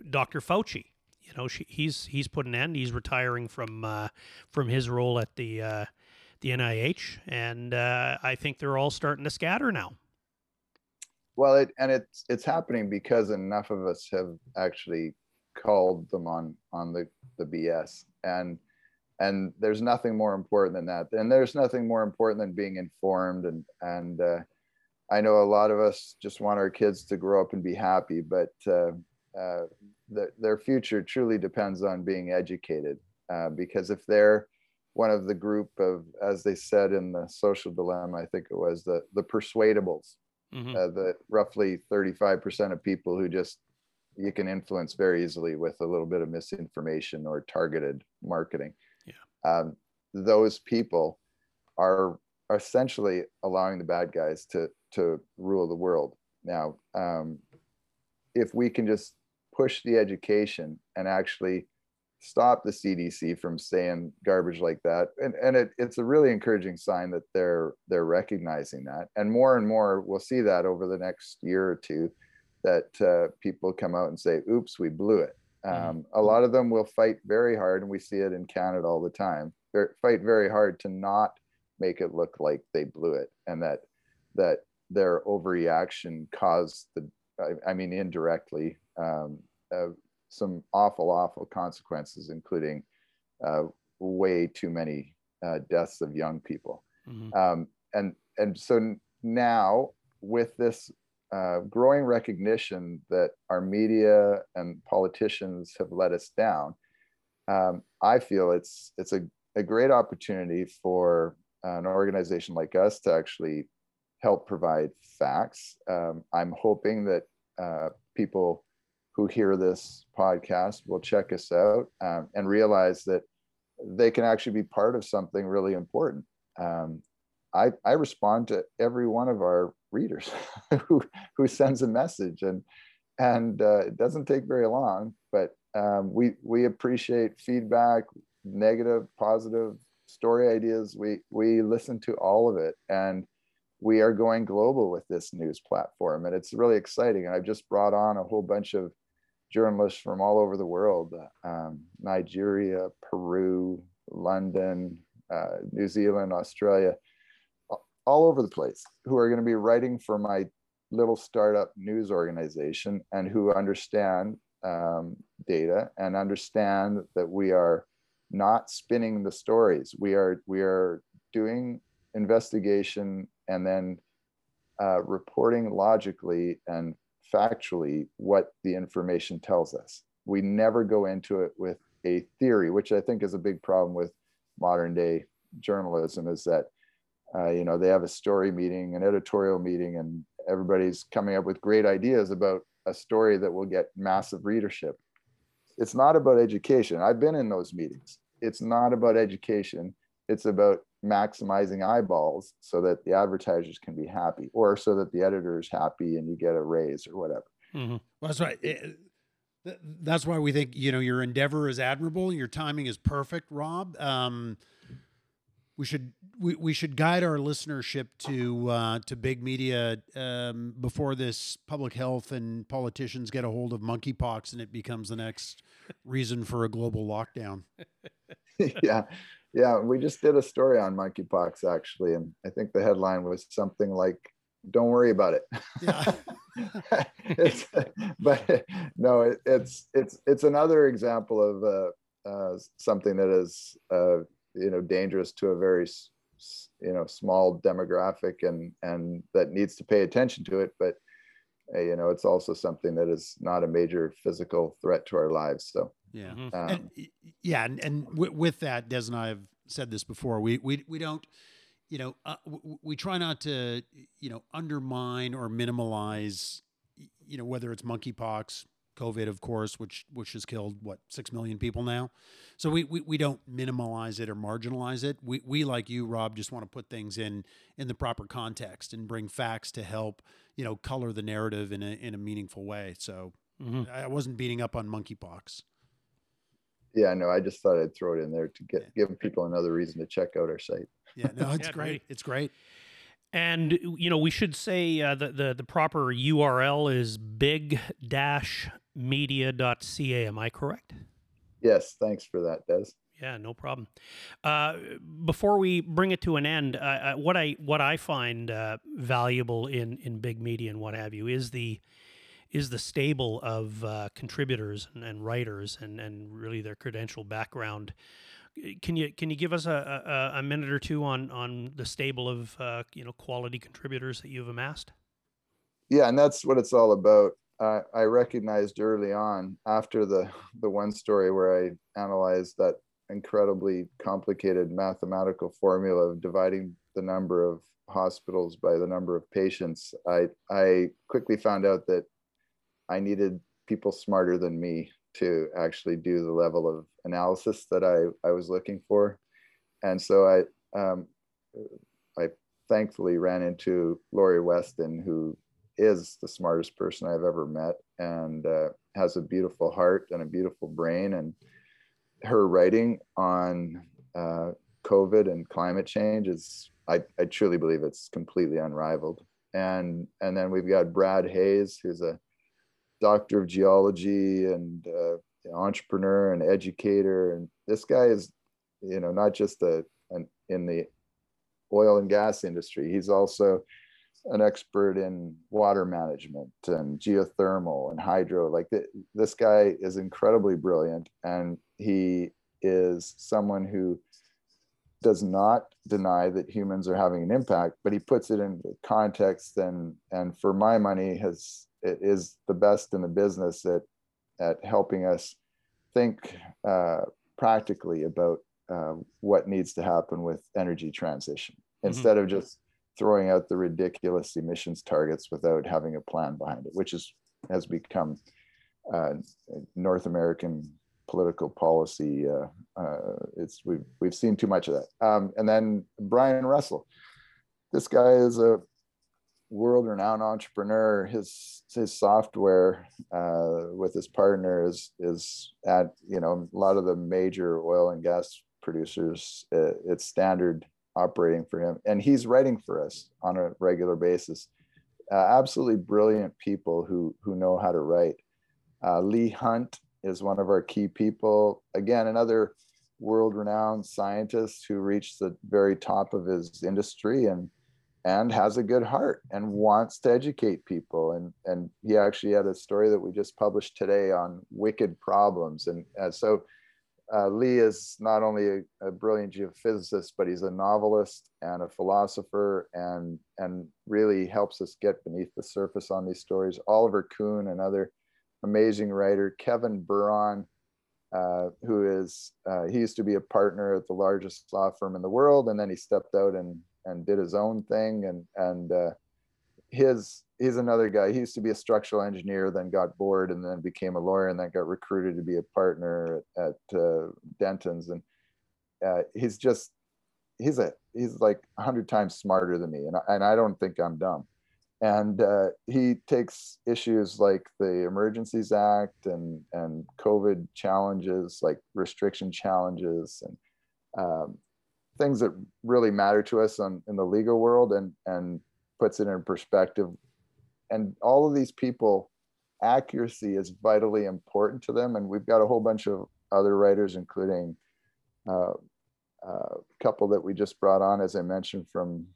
Dr. Fauci. You know, she, he's he's put an end. He's retiring from uh, from his role at the uh, the NIH, and uh, I think they're all starting to scatter now. Well, it and it's it's happening because enough of us have actually called them on on the the BS and and there's nothing more important than that and there's nothing more important than being informed and and uh, I know a lot of us just want our kids to grow up and be happy, but uh, uh, the, their future truly depends on being educated. Uh, because if they're one of the group of, as they said in the social dilemma, I think it was the the persuadables, mm-hmm. Uh, the roughly 35% of people who just you can influence very easily with a little bit of misinformation or targeted marketing. Um, those people are essentially allowing the bad guys to to rule the world. Now, um, if we can just push the education and actually stop the CDC from saying garbage like that, and and it, it's a really encouraging sign that they're they're recognizing that, and more and more we'll see that over the next year or two, that uh, people come out and say, "Oops, we blew it." Mm-hmm. Um, a lot of them will fight very hard, and we see it in Canada all the time. They fight very hard to not make it look like they blew it, and that that their overreaction caused the, I, I mean, indirectly, um, uh, some awful, awful consequences, including uh, way too many uh, deaths of young people. Mm-hmm. Um, and and so now with this uh, growing recognition that our media and politicians have let us down, um, I feel it's it's a, a great opportunity for an organization like us to actually help provide facts. Um, I'm hoping that uh, people who hear this podcast will check us out um, and realize that they can actually be part of something really important. Um, I, I respond to every one of our readers [laughs] who, who sends a message. And and uh, it doesn't take very long, but um, we we appreciate feedback, negative, positive story ideas. We we listen to all of it. And we are going global with this news platform. And it's really exciting. And i've just brought on a whole bunch of journalists from all over the world um, nigeria peru london uh, New Zealand, Australia, all over the place, who are going to be writing for my little startup news organization and who understand um, data and understand that we are not spinning the stories. We are we are doing investigation and then uh, reporting logically and factually what the information tells us. We never go into it with a theory, which I think is a big problem with modern day journalism. Is that uh, you know they have a story meeting, an editorial meeting, and everybody's coming up with great ideas about a story that will get massive readership. It's not about education. I've been in those meetings. It's not about education. It's about maximizing eyeballs so that the advertisers can be happy or so that the editor is happy and you get a raise or whatever. Mm-hmm. Well, that's right. It, that's why we think, you know, your endeavor is admirable. Your timing is perfect, Rob. Um, we should we, we should guide our listenership to uh, to big media um, before this public health and politicians get a hold of monkeypox and it becomes the next reason for a global lockdown. [laughs] yeah, yeah. We just did a story on monkeypox actually, and I think the headline was something like "Don't worry about it." Yeah. [laughs] it's, but no, it, it's it's it's another example of uh, uh, something that is. You know dangerous to a very you know small demographic and and that needs to pay attention to it. But uh, you know it's also something that is not a major physical threat to our lives. So yeah. Mm-hmm. um, and, yeah and, and w- with that des and i have said this before we we, we don't you know uh, w- we try not to you know undermine or minimize you know whether it's monkeypox COVID, of course, which which has killed what six million people now. So we, we, we don't minimalize it or marginalize it. We, we like you, Rob, just want to put things in in the proper context and bring facts to help you know color the narrative in a in a meaningful way. So mm-hmm. I wasn't beating up on monkeypox. Yeah, no, I just thought I'd throw it in there to get yeah. give people another reason to check out our site. Yeah, no, [laughs] it's yeah, great. great. It's great. And you know, we should say uh, the, the the proper URL is big dash media.ca. Am I correct? Yes, thanks for that, Des. Yeah, no problem. Uh, before we bring it to an end, uh, uh, what I what I find uh, valuable in in big media and what have you is the is the stable of uh, contributors and, and, writers and and really their credential background. Can you can you give us a, a, a minute or two on on the stable of uh, you know quality contributors that you've amassed? Yeah, and that's what it's all about. Uh, I recognized early on after the the one story where I analyzed that incredibly complicated mathematical formula of dividing the number of hospitals by the number of patients. I I quickly found out that I needed people smarter than me to actually do the level of analysis that I I was looking for, and so I um, I thankfully ran into Laurie Weston who is the smartest person I've ever met and uh, has a beautiful heart and a beautiful brain. And her writing on uh, COVID and climate change is, I, I truly believe it's completely unrivaled. And, and then we've got Brad Hayes, who's a doctor of geology and uh, entrepreneur and educator. And this guy is, you know, not just a, an, in the oil and gas industry, he's also an expert in water management and geothermal and hydro. Like th- this guy is incredibly brilliant, and he is someone who does not deny that humans are having an impact, but he puts it in context and and for my money has it is the best in the business at at helping us think uh, practically about uh, what needs to happen with energy transition mm-hmm. instead of just throwing out the ridiculous emissions targets without having a plan behind it, which is has become uh, North American political policy. Uh, uh, it's we've we've seen too much of that. Um, and then Brian Russell, this guy is a world-renowned entrepreneur. His his software uh, with his partner is is at you know a lot of the major oil and gas producers. Uh, it's standard operating for him and he's writing for us on a regular basis. Uh, absolutely brilliant people who who know how to write. Uh, lee hunt is one of our key people. Again another world-renowned scientist who reached the very top of his industry and and has a good heart and wants to educate people. And and he actually had a story that we just published today on wicked problems. And, and so uh, Lee is not only a, a, brilliant geophysicist, but he's a novelist and a philosopher, and and really helps us get beneath the surface on these stories. Oliver Kuhn, another amazing writer, Kevin Buron, uh, who is uh, he used to be a partner at the largest law firm in the world, and then he stepped out and and did his own thing, and and uh, his he's another guy. He used to be a structural engineer, then got bored, and then became a lawyer, and then got recruited to be a partner at, uh, Dentons. And uh, he's just he's a he's like hundred times smarter than me, and I, and I don't think I'm dumb. And uh, he takes issues like the Emergencies Act and and COVID challenges, like restriction challenges, and um, things that really matter to us on, in the legal world, and and puts it in perspective. And all of these people, accuracy is vitally important to them. And we've got a whole bunch of other writers, including uh, uh, a couple that we just brought on, as I mentioned, from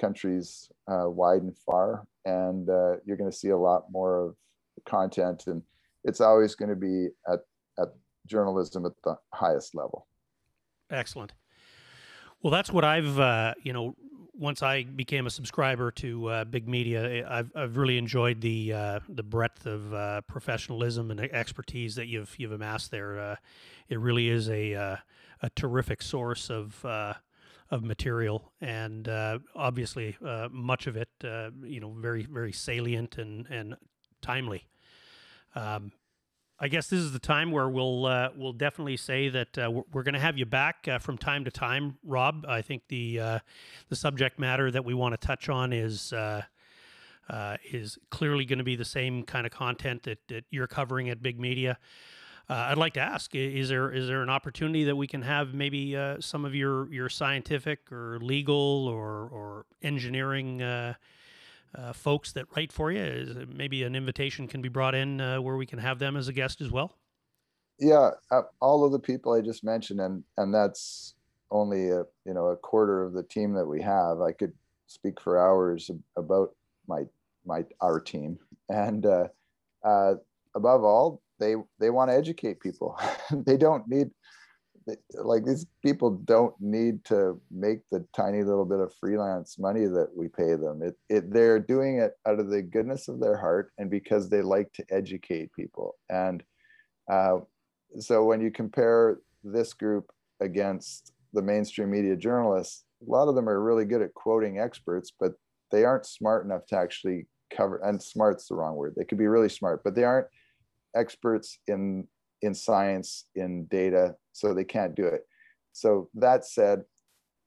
countries uh, wide and far. And uh, you're going to see a lot more of content. And it's always going to be at, at journalism at the highest level. Excellent. Well, that's what I've, uh, you know, once I became a subscriber to uh, Big Media, I've, I've really enjoyed the uh, the breadth of uh, professionalism and expertise that you've you've amassed there. Uh, it really is a uh, a terrific source of uh, of material, and obviously much of it, you know, very very salient and and timely. Um, I guess this is the time where we'll uh, we'll definitely say that uh, we're, going to have you back uh, from time to time, Rob. I think the uh, the subject matter that we want to touch on is uh, uh, is clearly going to be the same kind of content that, that you're covering at Big Media. I'd like to ask: Is there is there an opportunity that we can have maybe some of your your scientific or legal or or engineering uh, folks that write for you? Is maybe an invitation can be brought in uh, where we can have them as a guest as well? Yeah, uh, all of the people I just mentioned, and and that's only a you know a quarter of the team that we have. I could speak for hours about my my our team, and uh, uh, above all, they they want to educate people. [laughs] they don't need like these people don't need to make the tiny little bit of freelance money that we pay them. It, it they're doing it out of the goodness of their heart and because they like to educate people. And uh, so when you compare this group against the mainstream media journalists a lot of them are really good at quoting experts but they aren't smart enough to actually cover and smart's the wrong word. They could be really smart but they aren't experts in in science in data so they can't do it. So that said,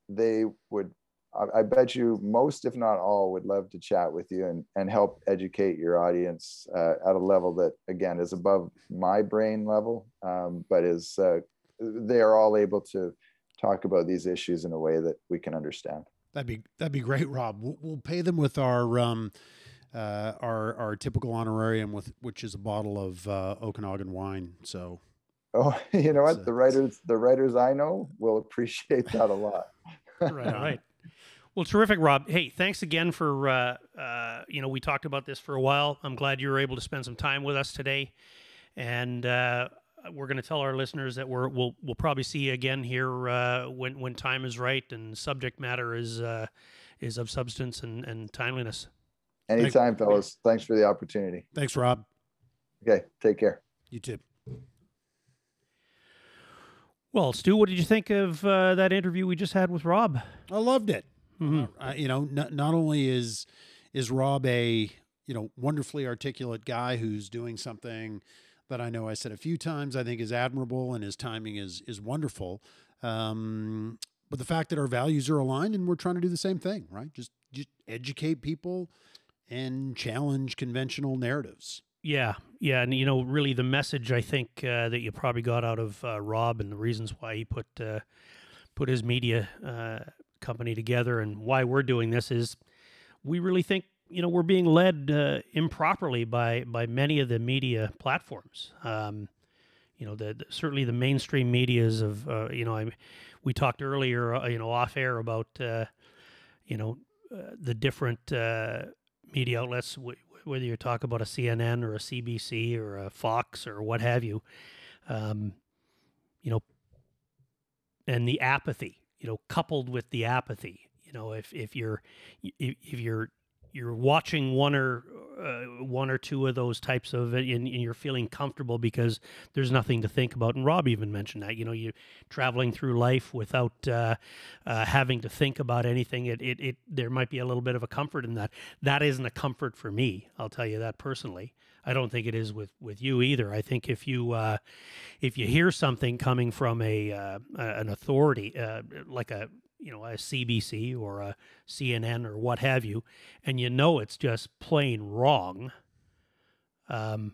they would, I, bet you most, if not all, would love to chat with you and, and help educate your audience uh, at a level that, again, is above my brain level, um, but is, uh, they are all able to talk about these issues in a way that we can understand. That'd be that'd be great, Rob. We'll, we'll pay them with our um, uh, our our typical honorarium, with which is a bottle of uh, Okanagan wine. So Oh, [laughs] you know what? The writers, the writers I know will appreciate that a lot. right, right. [laughs] Well, terrific, Rob. Hey, thanks again for uh, uh, you know we talked about this for a while. I'm glad you were able to spend some time with us today, and uh, we're going to tell our listeners that we're we'll we'll probably see you again here uh, when when time is right and subject matter is uh, is of substance and, and timeliness. Anytime, fellas. Thanks for the opportunity. Thanks, Rob. Okay, take care. You too. Well, Stu, what did you think of uh, that interview we just had with Rob? I loved it. Mm-hmm. Uh, you know, not, not only is is Rob a you know wonderfully articulate guy who's doing something that I know I said a few times I think is admirable and his timing is is wonderful. Um, but the fact that our values are aligned and we're trying to do the same thing, right? Just just educate people and challenge conventional narratives. Yeah, yeah, and you know, really, the message I think uh, that you probably got out of uh, Rob and the reasons why he put uh, put his media uh, company together and why we're doing this is we really think you know we're being led uh, improperly by by many of the media platforms. Um, you know, the, the certainly the mainstream medias of, uh, you know, I, we talked earlier, you know, off air about, you know, the different media outlets, whether you talk about a CNN or a CBC or a Fox or what have you, um, you know, and the apathy, you know, coupled with the apathy, you know, if if you're if you're you're watching one or uh, one or two of those types of and, and you're feeling comfortable because there's nothing to think about. And rob even mentioned that you know you're traveling through life without uh, uh, having to think about anything it, it, it there might be a little bit of a comfort in that. That isn't a comfort for me i'll tell you that personally. I don't think it is with with you either. I think if you uh, if you hear something coming from a uh, an authority uh, like a you know a CBC or a CNN or what have you, and you know it's just plain wrong, um,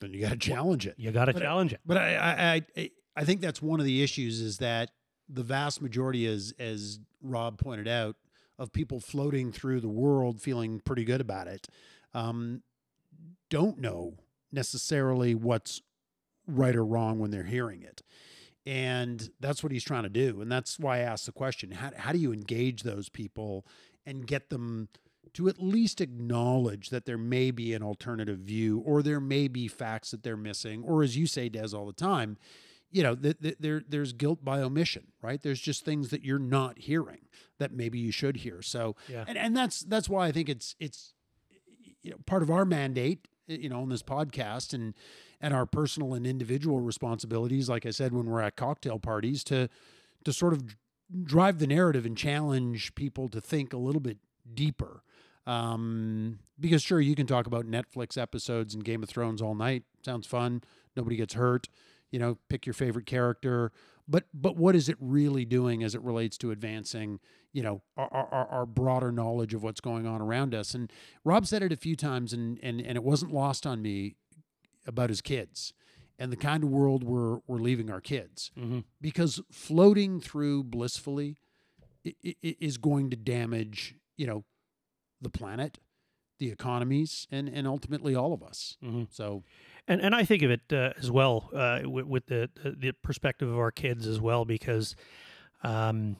then you got to challenge it. you got to But I- challenge it. But I, I, I, I think that's one of the issues is that the vast majority, as as Rob pointed out, of people floating through the world feeling pretty good about it, um, don't know necessarily what's right or wrong when they're hearing it. And that's what he's trying to do. And that's why I asked the question how, how do you engage those people and get them to at least acknowledge that there may be an alternative view or there may be facts that they're missing? Or as you say, Des, all the time, you know, th- th- there, there's guilt by omission, right? There's just things that you're not hearing that maybe you should hear. So, Yeah. and, and that's that's why I think it's it's you know part of our mandate you know on this podcast and and our personal and individual responsibilities like i said when we're at cocktail parties to to sort of drive the narrative and challenge people to think a little bit deeper. Um because sure you can talk about netflix episodes and game of thrones all night. Sounds fun. Nobody gets hurt. You know pick your favorite character. But but what is it really doing as it relates to advancing you know our, our, our broader knowledge of what's going on around us? And rob said it a few times and and, and it wasn't lost on me about his kids and the kind of world we're we're leaving our kids Mm-hmm. because floating through blissfully is going to damage you know the planet the economies and and ultimately all of us Mm-hmm. so And and I think of it uh, as well uh, with, with the, the the perspective of our kids as well because, um,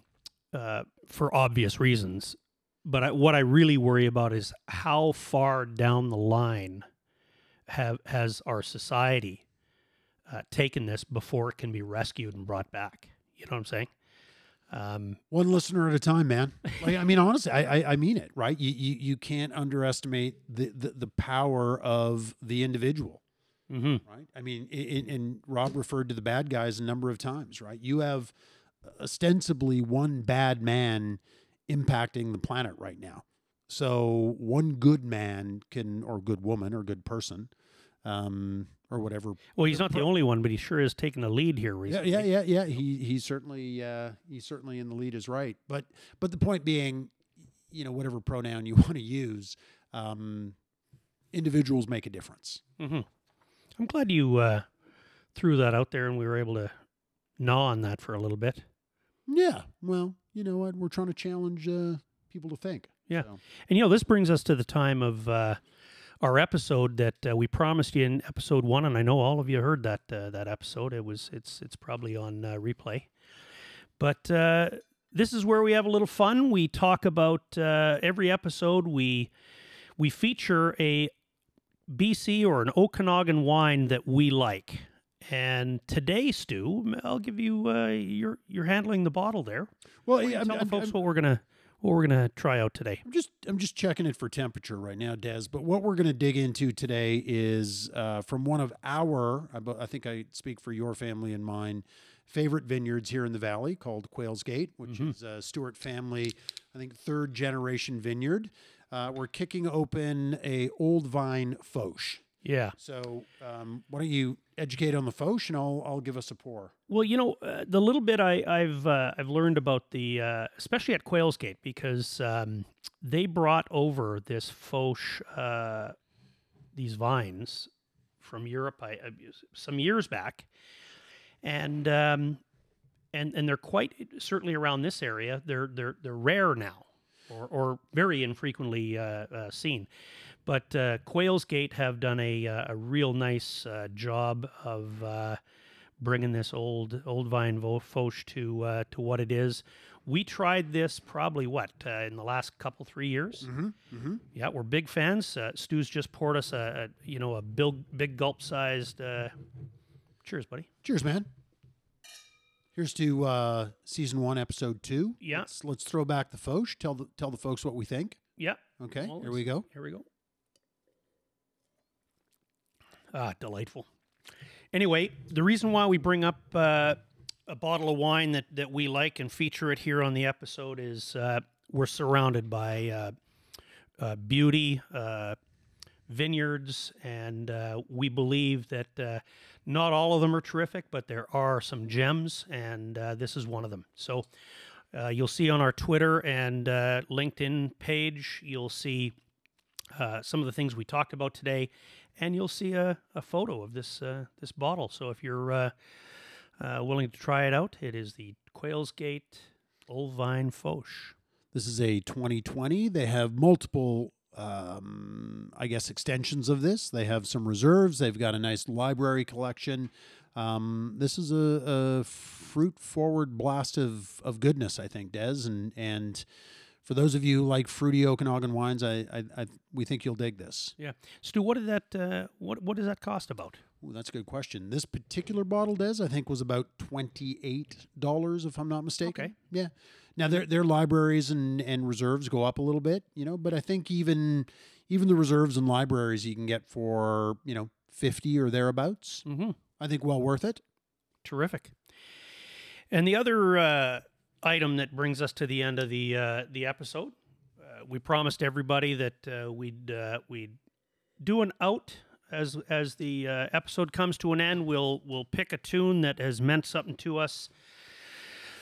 uh, for obvious reasons. But I, what I really worry about is how far down the line have has our society uh, taken this before it can be rescued and brought back. You know what I'm saying? Um, one listener at a time man [laughs] like i mean honestly i i, I mean it right you, you you can't underestimate the, the the power of the individual mhm. right? I mean, i- i- and Rob referred to the bad guys a number of times, right? You have ostensibly one bad man impacting the planet right now. So one good man can, or good woman, or good person, um, or whatever. Well, he's not the only one, but he sure is taking the lead here Yeah, recently. yeah, yeah, yeah. He he's certainly uh, he's certainly in the lead is right. But but the point being, you know, whatever pronoun you [laughs] want to use, um, individuals make a difference. hmm I'm glad you uh, threw that out there and we were able to gnaw on that for a little bit. Yeah. Well, you know what? We're trying to challenge uh, people to think. Yeah. So, And you know, this brings us to the time of uh, our episode that uh, we promised you in episode one, and I know all of you heard that uh, that episode. It was it's it's probably on uh, replay, but uh, this is where we have a little fun. We talk about uh, every episode. We we feature a BC or an Okanagan wine that we like. And today, Stu, I'll give you uh, you're you're handling the bottle there. well, yeah, tell the I'm- folks I'm- what we're gonna what we're gonna try out today. I'm just I'm just checking it for temperature right now, Des. But what we're going to dig into today is uh, from one of our, I I think I speak for your family and mine, favorite vineyards here in the valley called Quails Gate, which Mhm. is a Stewart family, I think third generation vineyard. Uh, we're kicking open a old vine Foch. Yeah. So um, why don't you educate on the Foch, and I'll I'll give us a pour. Well, you know, uh, the little bit I, I've uh, I've learned about the, uh, especially at Quails Gate, because um, they brought over this Foch, uh, these vines from Europe, I, some years back, and um, and and they're quite certainly around this area. They're they're they're rare now, or or very infrequently uh, uh, seen. But uh, Quails Gate have done a uh, a real nice uh, job of. Uh, bringing this old old vine vo- Foch to uh, to what it is. We tried this probably what uh, in the last couple three years. Mm-hmm. Mm-hmm. Yeah, we're big fans. Uh, Stu's just poured us a, a you know a big big gulp sized. Uh, cheers, buddy. Cheers, man. Here's to uh, season one, episode two. Yeah. Let's, let's throw back the Foch. Tell the tell the folks what we think. Yeah. Okay. Well, here we go. Here we go. Ah, delightful. Anyway, the reason why we bring up uh, a bottle of wine that, that we like and feature it here on the episode is uh, we're surrounded by uh, uh, beauty, uh, vineyards, and uh, we believe that not all of them are terrific, but there are some gems, and this is one of them. So you'll see on our Twitter and LinkedIn page, you'll see some of the things we talked about today, and you'll see a, a photo of this uh, this bottle. So if you're uh, uh, willing to try it out, it is the Quails' Gate Old Vine Foch. This is a 2020. They have multiple, um, I guess, extensions of this. They have some reserves. They've got a nice library collection. Um, this is a, a fruit forward blast of, of goodness, I think, Des. And and for those of you who like fruity Okanagan wines, I, I, I we think you'll dig this. Yeah, Stu, what did that uh, what what does that cost about? Ooh, that's a good question. This particular bottle, Des, I think was about twenty eight dollars, if I'm not mistaken. Okay. Yeah. Now their their libraries and, and reserves go up a little bit, you know, but I think even even the reserves and libraries you can get for you know fifty or thereabouts. Mm-hmm. I think well worth it. Terrific. And the other uh, item that brings us to the end of the uh, the episode, uh, we promised everybody that uh, we'd uh, we'd do an out as as the uh, episode comes to an end. We'll we'll pick a tune that has meant something to us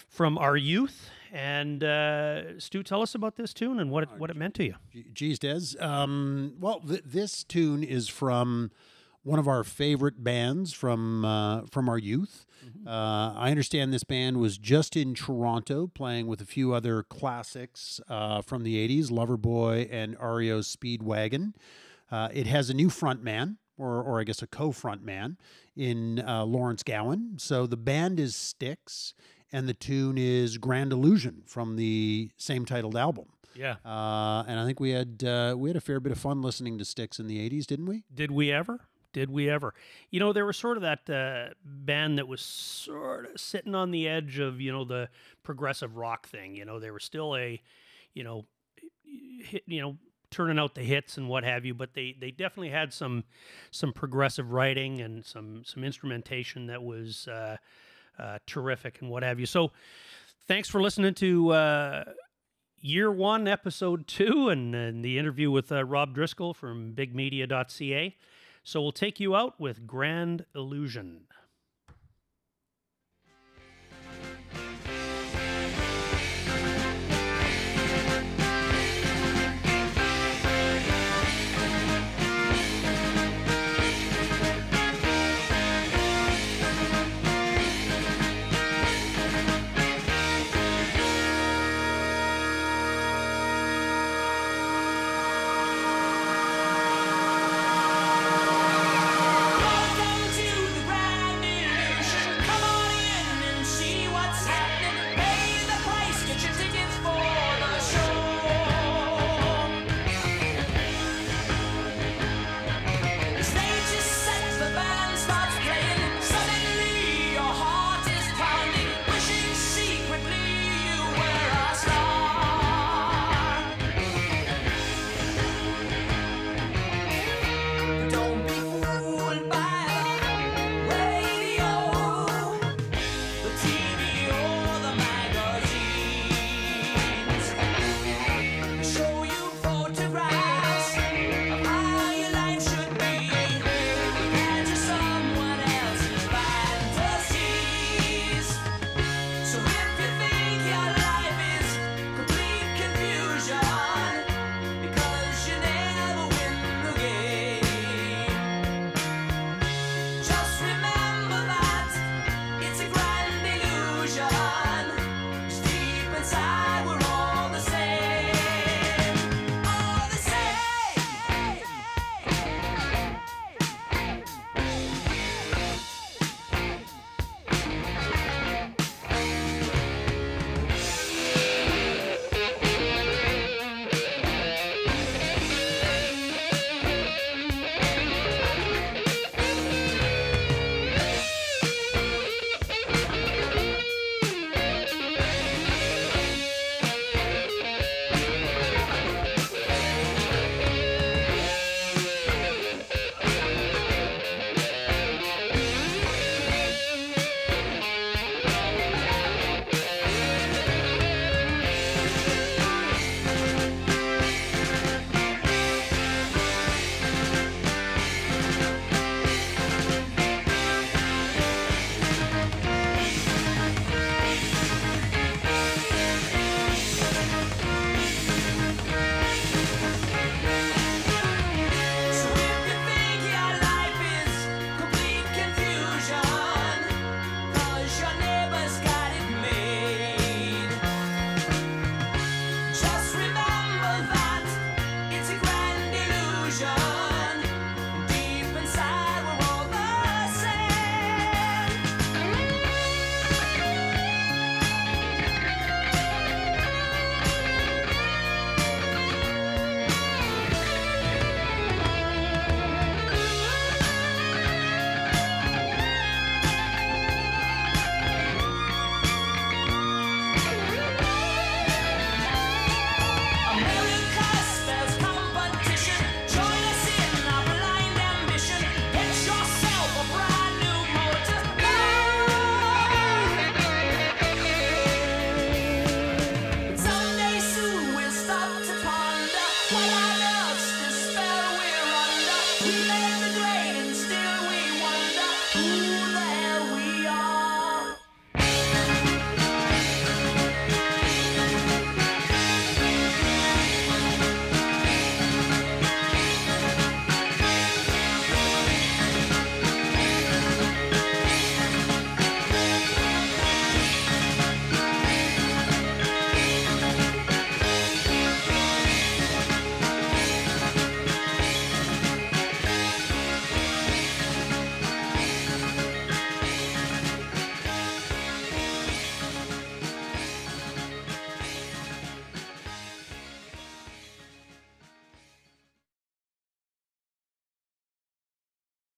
from our youth. And uh, Stu, tell us about this tune and what it, what it meant to you. Geez, Des. Um, well, th- this tune is from one of our favorite bands from uh, from our youth. Uh, I understand this band was just in Toronto playing with a few other classics uh, from the '80s, Loverboy and REO Speedwagon. Uh, it has a new front man, or, or I guess a co-front man, in uh, Lawrence Gowan. So the band is Styx, and the tune is Grand Illusion from the same titled album. Yeah. Uh, and I think we had uh, we had a fair bit of fun listening to Styx in the '80s, didn't we? Did we ever? Did we ever? You know, there was sort of that uh, band that was sort of sitting on the edge of, you know, the progressive rock thing. You know, they were still a, you know, hit, you know, turning out the hits and what have you, but they they definitely had some some progressive writing and some some instrumentation that was uh, uh, terrific and what have you. So, thanks for listening to. Uh, Year one, episode two, and, and the interview with uh, Rob Driscoll from bigmedia.ca. So we'll take you out with Grand Illusion.